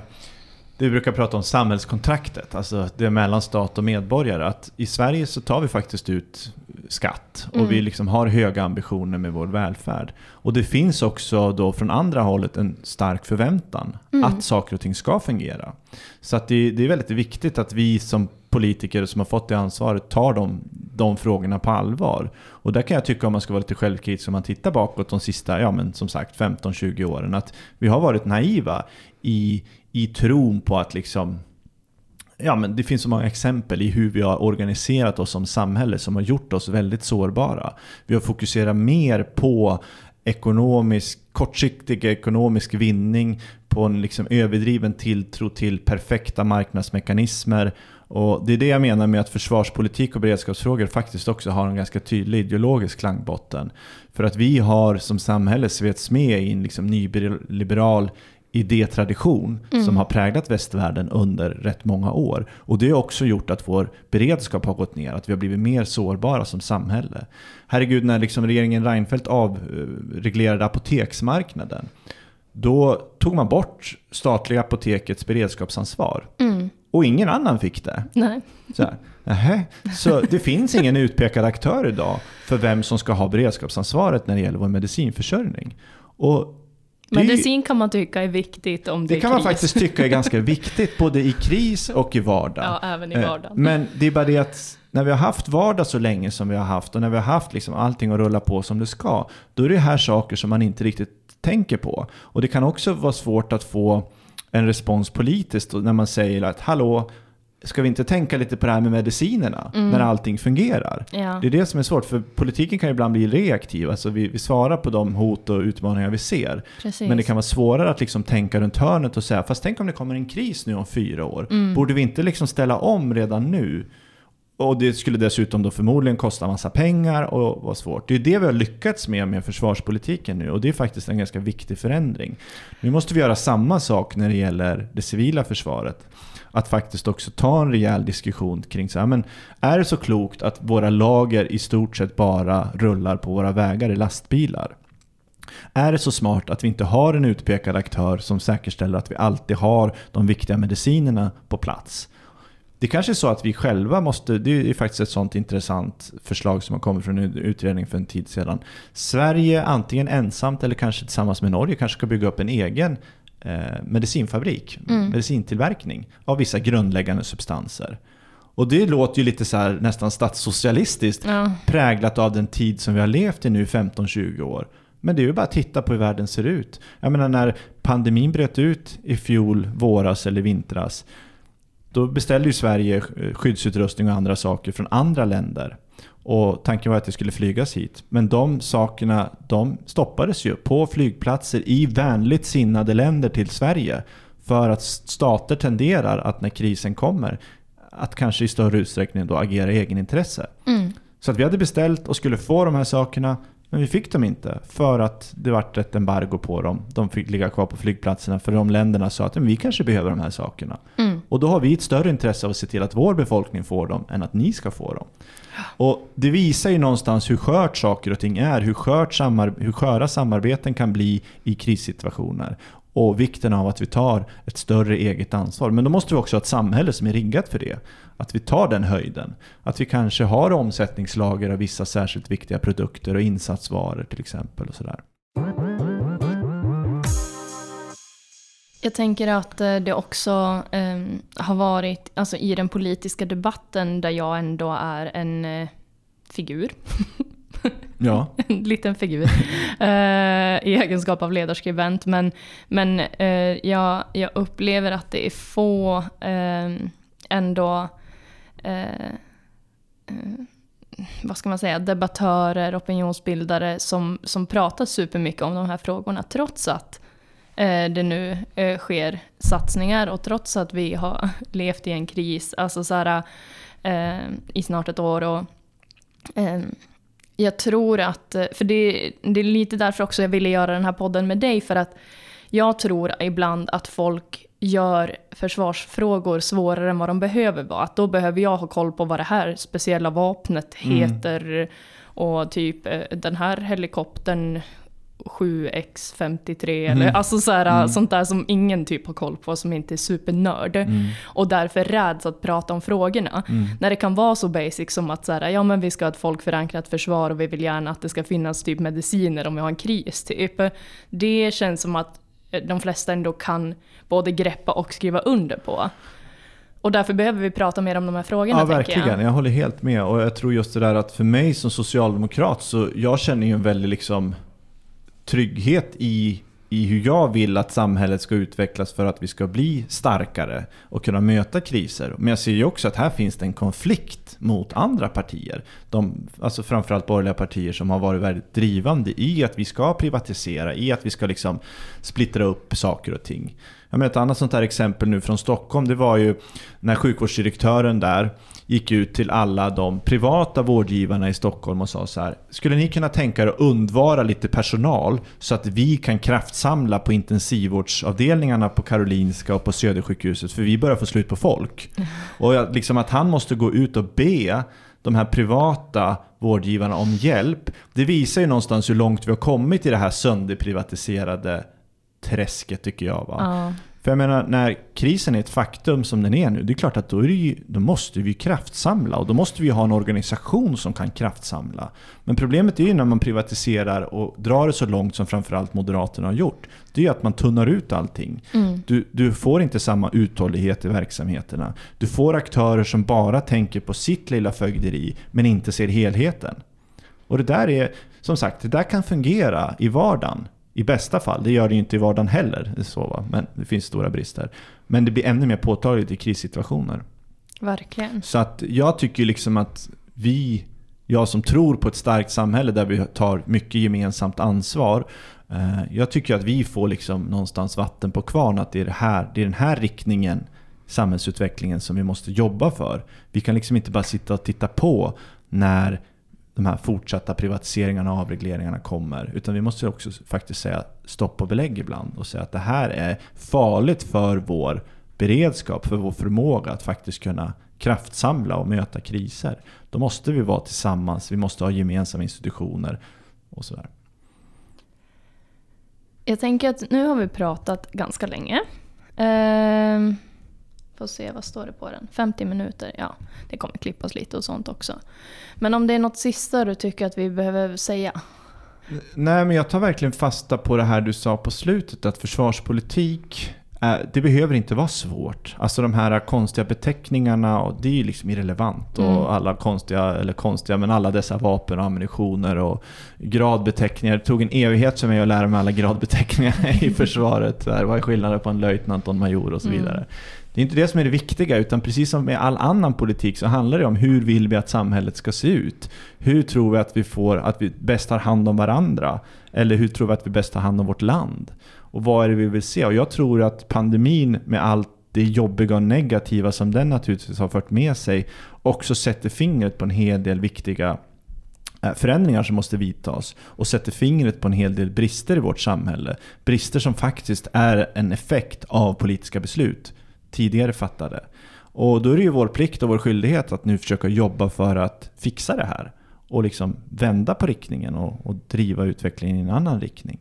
vi brukar prata om samhällskontraktet, alltså det mellan stat och medborgare. Att I Sverige så tar vi faktiskt ut skatt och Mm. vi liksom har höga ambitioner med vår välfärd. Och det finns också då från andra hållet en stark förväntan Mm. att saker och ting ska fungera. Så att det, det är väldigt viktigt att vi som politiker som har fått det ansvaret tar de, de frågorna på allvar. Och där kan jag tycka om man ska vara lite självkritisk om man tittar bakåt de sista, ja men som sagt 15-20 åren, att vi har varit naiva i, i tron på att liksom Ja, men det finns så många exempel i hur vi har organiserat oss som samhälle som har gjort oss väldigt sårbara. Vi har fokuserat mer på ekonomisk, kortsiktig ekonomisk vinning, på en liksom överdriven tilltro till perfekta marknadsmekanismer. Och det är det jag menar med att försvarspolitik och beredskapsfrågor faktiskt också har en ganska tydlig ideologisk klangbotten. För att vi har som samhälle svets med i en liksom nyliberal idétradition som har präglat västvärlden under rätt många år. Och det har också gjort att vår beredskap har gått ner, att vi har blivit mer sårbara som samhälle. Herregud, när liksom regeringen Reinfeldt avreglerade apoteksmarknaden, då tog man bort statliga apotekets beredskapsansvar. Mm. Och ingen annan fick det. Nej. Så, här, så det finns ingen utpekad aktör idag för vem som ska ha beredskapsansvaret när det gäller vår medicinförsörjning. Och Medicin kan man tycka är viktigt om det, det är kan man kris. faktiskt tycka är ganska viktigt både i kris och i vardag. Ja, även i Eh, vardagen. Men det är bara det att när vi har haft vardag så länge som vi har haft och när vi har haft liksom allting att rulla på som det ska, då är det här saker som man inte riktigt tänker på. Och det kan också vara svårt att få en respons politiskt när man säger att hallå, ska vi inte tänka lite på det här med medicinerna när allting fungerar? Mm. Ja. Det är det som är svårt, för politiken kan ju ibland bli reaktiv. Alltså vi, vi svarar på de hot och utmaningar vi ser. Precis. Men det kan vara svårare att liksom tänka runt hörnet och säga, fast tänk om det kommer en kris nu om fyra år. Mm. Borde vi inte liksom ställa om redan nu? Och det skulle dessutom då förmodligen kosta massa pengar och vara svårt. Det är det vi har lyckats med med försvarspolitiken nu och det är faktiskt en ganska viktig förändring. Nu måste vi göra samma sak när det gäller det civila försvaret. Att faktiskt också ta en rejäl diskussion kring så här, men är det så klokt att våra lager i stort sett bara rullar på våra vägar i lastbilar? Är det så smart att vi inte har en utpekad aktör som säkerställer att vi alltid har de viktiga medicinerna på plats? det kanske är så att vi själva måste, det är ju faktiskt ett sånt intressant förslag som har kommit från en utredning för en tid sedan. Sverige antingen ensamt eller kanske tillsammans med Norge kanske ska bygga upp en egen eh, medicinfabrik, mm. medicintillverkning av vissa grundläggande substanser. Och det låter ju lite så här, nästan statssocialistiskt, ja. präglat av den tid som vi har levt i nu 15-20 år. Men det är ju bara att titta på hur världen ser ut. Jag menar när pandemin bröt ut i fjol, våras eller vintras, då beställde ju Sverige skyddsutrustning och andra saker från andra länder. Och tanken var att det skulle flygas hit. Men de sakerna de stoppades ju på flygplatser i vänligt sinnade länder till Sverige. För att stater tenderar att när krisen kommer att kanske i större utsträckning då agera egenintresse. Mm. Så att vi hade beställt och skulle få de här sakerna, men vi fick dem inte. För att det vart ett embargo på dem. De fick ligga kvar på flygplatserna för de länderna sa att vi kanske behöver de här sakerna. Mm. Och då har vi ett större intresse av att se till att vår befolkning får dem än att ni ska få dem. Och Det visar ju någonstans hur skört saker och ting är, hur, skört samar hur sköra samarbeten kan bli i krissituationer och vikten av att vi tar ett större eget ansvar. Men då måste vi också ha ett samhälle som är riggat för det. Att vi tar den höjden. Att vi kanske har omsättningslager av vissa särskilt viktiga produkter och insatsvaror till exempel. och sådär. Jag tänker att eh, det också eh, har varit, alltså i den politiska debatten där jag ändå är en eh, figur. Ja. en liten figur uh, i egenskap av ledarskribent. Men, men uh, jag, jag upplever att det är få uh, ändå vad ska man säga, debattörer, opinionsbildare som, som pratar supermycket om de här frågorna trots att det nu sker satsningar och trots att vi har levt i en kris alltså så här, i snart ett år. och jag tror att, eh, för det, det är lite därför också jag ville göra den här podden med dig, för att jag tror ibland att folk gör försvarsfrågor svårare än vad de behöver vara. Att då behöver jag ha koll på vad det här speciella vapnet mm. heter mm. och typ eh, den här helikoptern 7x53 mm. eller alltså så här, mm. sånt där som ingen typ har koll på som inte är supernörd. Mm. Och därför räds att prata om frågorna. Mm. När det kan vara så basic som att så här, ja men vi ska ha ett folkförankrat försvar och vi vill gärna att det ska finnas typ mediciner om vi har en kris. Typ. Det känns som att de flesta ändå kan både greppa och skriva under på. Och därför behöver vi prata mer om de här frågorna. Ja, verkligen. Jag. jag. håller helt med. Och jag tror just det där att för mig som socialdemokrat så jag känner ju en väldigt liksom trygghet i, i hur jag vill att samhället ska utvecklas för att vi ska bli starkare och kunna möta kriser. Men jag ser ju också att här finns det en konflikt mot andra partier. De, alltså framförallt borgerliga partier som har varit väldigt drivande i att vi ska privatisera, i att vi ska liksom splittra upp saker och ting. Jag menar ett annat sånt här exempel nu från Stockholm, det var ju när sjukvårdsdirektören där gick ut till alla de privata vårdgivarna i Stockholm och sa så här. Skulle ni kunna tänka er att undvara lite personal så att vi kan kraftsamla på intensivvårdsavdelningarna på Karolinska och på Södersjukhuset för vi börjar få slut på folk. Och liksom att han måste gå ut och be de här privata vårdgivarna om hjälp. Det visar ju någonstans hur långt vi har kommit i det här sönderprivatiserade träsket tycker jag. Va? Ja. För jag menar, när krisen är ett faktum som den är nu, det är klart att då, är ju, då måste vi kraftsamla och då måste vi ha en organisation som kan kraftsamla. Men problemet är ju när man privatiserar och drar det så långt som framförallt Moderaterna har gjort. Det är ju att man tunnar ut allting. Mm. Du, du får inte samma uthållighet i verksamheterna. Du får aktörer som bara tänker på sitt lilla fögderi men inte ser helheten. Och det där är, som sagt, det där kan fungera i vardagen. I bästa fall, det gör det ju inte i vardagen heller, så, va? men det finns stora brister. Men det blir ännu mer påtagligt i krissituationer. Verkligen. Så att jag tycker liksom att vi, jag som tror på ett starkt samhälle där vi tar mycket gemensamt ansvar. Eh, jag tycker att vi får liksom någonstans vatten på kvarn, att det är, det här, det är den här riktningen samhällsutvecklingen som vi måste jobba för. Vi kan liksom inte bara sitta och titta på när de här fortsatta privatiseringarna och avregleringarna kommer. Utan vi måste också faktiskt säga stopp och belägg ibland och säga att det här är farligt för vår beredskap, för vår förmåga att faktiskt kunna kraftsamla och möta kriser. Då måste vi vara tillsammans, vi måste ha gemensamma institutioner och sådär. Jag tänker att nu har vi pratat ganska länge. Uh... Får se, vad står det på den? 50 minuter, ja. Det kommer klippas lite och sånt också. Men om det är något sista du tycker att vi behöver säga? Nej, men jag tar verkligen fasta på det här du sa på slutet, att försvarspolitik Eh, det behöver inte vara svårt. Alltså de här konstiga beteckningarna, och det är ju liksom irrelevant. Mm. Och alla konstiga, eller konstiga, men alla dessa vapen och ammunitioner och gradbeteckningar. Det tog en evighet för mig att lära mig alla gradbeteckningar i försvaret. Vad är skillnaden på en löjtnant och en major och så mm. vidare. Mm. Det är inte det som är det viktiga, utan precis som med all annan politik så handlar det om hur vill vi att samhället ska se ut? Hur tror vi att vi får, att vi bäst tar hand om varandra? Eller hur tror vi att vi bäst tar hand om vårt land? Och vad är det vi vill se? Och jag tror att pandemin med allt det jobbiga och negativa som den naturligtvis har fört med sig också sätter fingret på en hel del viktiga eh, förändringar som måste vidtas och sätter fingret på en hel del brister i vårt samhälle. Brister som faktiskt är en effekt av politiska beslut tidigare fattade. Och då är det ju vår plikt och vår skyldighet att nu försöka jobba för att fixa det här och liksom vända på riktningen och, och driva utvecklingen i en annan riktning.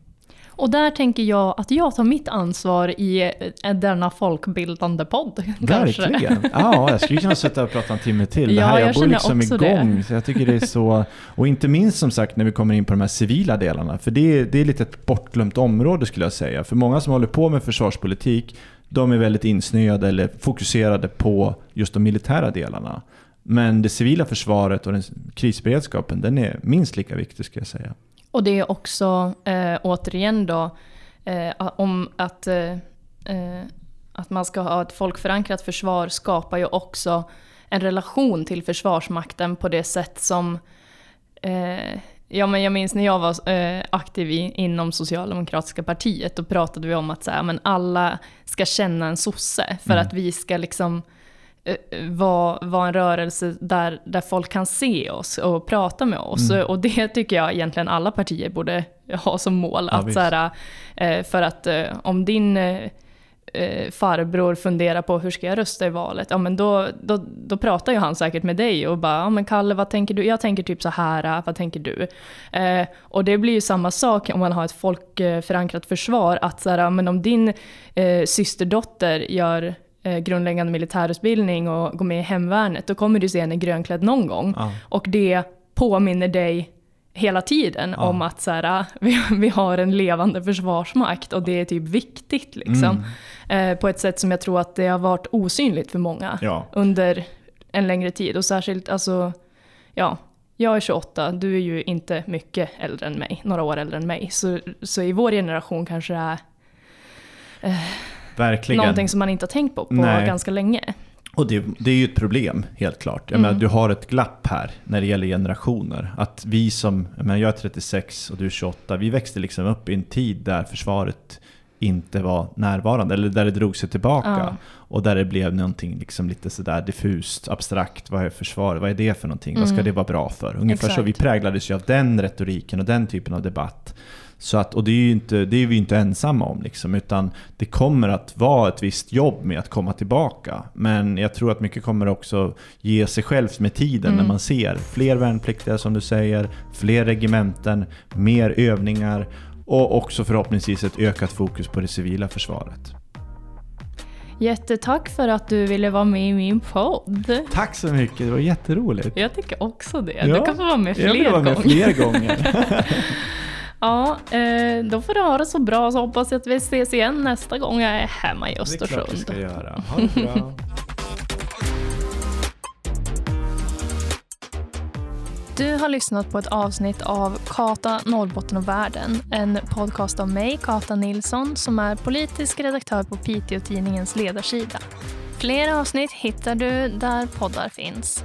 Och där tänker jag att jag tar mitt ansvar i eh, denna folkbildande podd. Verkligen. Ja, jag skulle kunna sitta och prata en timme till. Det här, jag, jag går liksom igång. Det. Så jag tycker det är så, och inte minst som sagt när vi kommer in på de här civila delarna. För det är, det är lite ett bortglömt område skulle jag säga. För många som håller på med försvarspolitik, de är väldigt insnöade eller fokuserade på just de militära delarna. Men det civila försvaret och den krisberedskapen, den är minst lika viktig skulle jag säga. Och det är också eh, återigen då eh, om att, eh, eh, att man ska ha ett folkförankrat försvar skapar ju också en relation till Försvarsmakten på det sätt som eh, Ja, men jag minns när jag var eh, aktiv i, inom Socialdemokratiska partiet, då pratade vi om att så här, men alla ska känna en sosse för mm. att vi ska liksom Eh, vara var en rörelse där, där folk kan se oss och prata med oss. Mm. Och det tycker jag egentligen alla partier borde ha som mål. Ja, att, så här, eh, för att om din farbror funderar på hur ska jag rösta i valet, ja men då, då, då pratar ju han säkert med dig och bara, ja men Kalle vad tänker du? Jag tänker typ så här, vad tänker du? Eh, och det blir ju samma sak om man har ett folkförankrat försvar, att så här, men om din eh, systerdotter gör eh, grundläggande militärutbildning och gå med i hemvärnet, då kommer du se henne grönklädd någon gång. Ja. Och det påminner dig hela tiden ja. om att så här, vi, vi har en levande försvarsmakt och det är typ viktigt. Liksom. Mm. Eh, på ett sätt som jag tror att det har varit osynligt för många ja. under en längre tid. Och särskilt, alltså, ja, jag är 28, du är ju inte mycket äldre än mig, några år äldre än mig. Så, så i vår generation kanske det är eh, Verkligen. Någonting som man inte har tänkt på på Nej. ganska länge. Och det, det, är ju ett problem, helt klart. Jag mm. menar, du har ett glapp här när det gäller generationer. Att vi som, jag, menar, jag är 36 och du är 28, vi växte liksom upp i en tid där försvaret inte var närvarande, eller där det drog sig tillbaka. Ja. Och där det blev någonting liksom lite sådär diffust, abstrakt. Vad är försvar? Vad är det för någonting? Mm. Vad ska mm. det vara bra för? Ungefär Exakt. så. Vi präglades ju av den retoriken och den typen av debatt. Så att, och det är, ju inte, det är vi inte ensamma om, liksom, utan det kommer att vara ett visst jobb med att komma tillbaka. Men jag tror att mycket kommer också ge sig självt med tiden mm. när man ser fler värnpliktiga som du säger, fler regementen, mer övningar och också förhoppningsvis ett ökat fokus på det civila försvaret. Jättetack för att du ville vara med i min podd. Tack så mycket, det var jätteroligt. Jag tycker också det. Ja, du kan få vara med fler gånger. Jag vill vara med fler gånger. Ja, eh, då får du ha det så bra så hoppas jag att vi ses igen nästa gång jag är hemma i Östersund. Det är klart vi ska göra. Ha det bra. Du har lyssnat på ett avsnitt av Kata Norrbotten och världen. En podcast av mig, Kata Nilsson, som är politisk redaktör på Piteå-tidningens ledarsida. Fler avsnitt hittar du där poddar finns.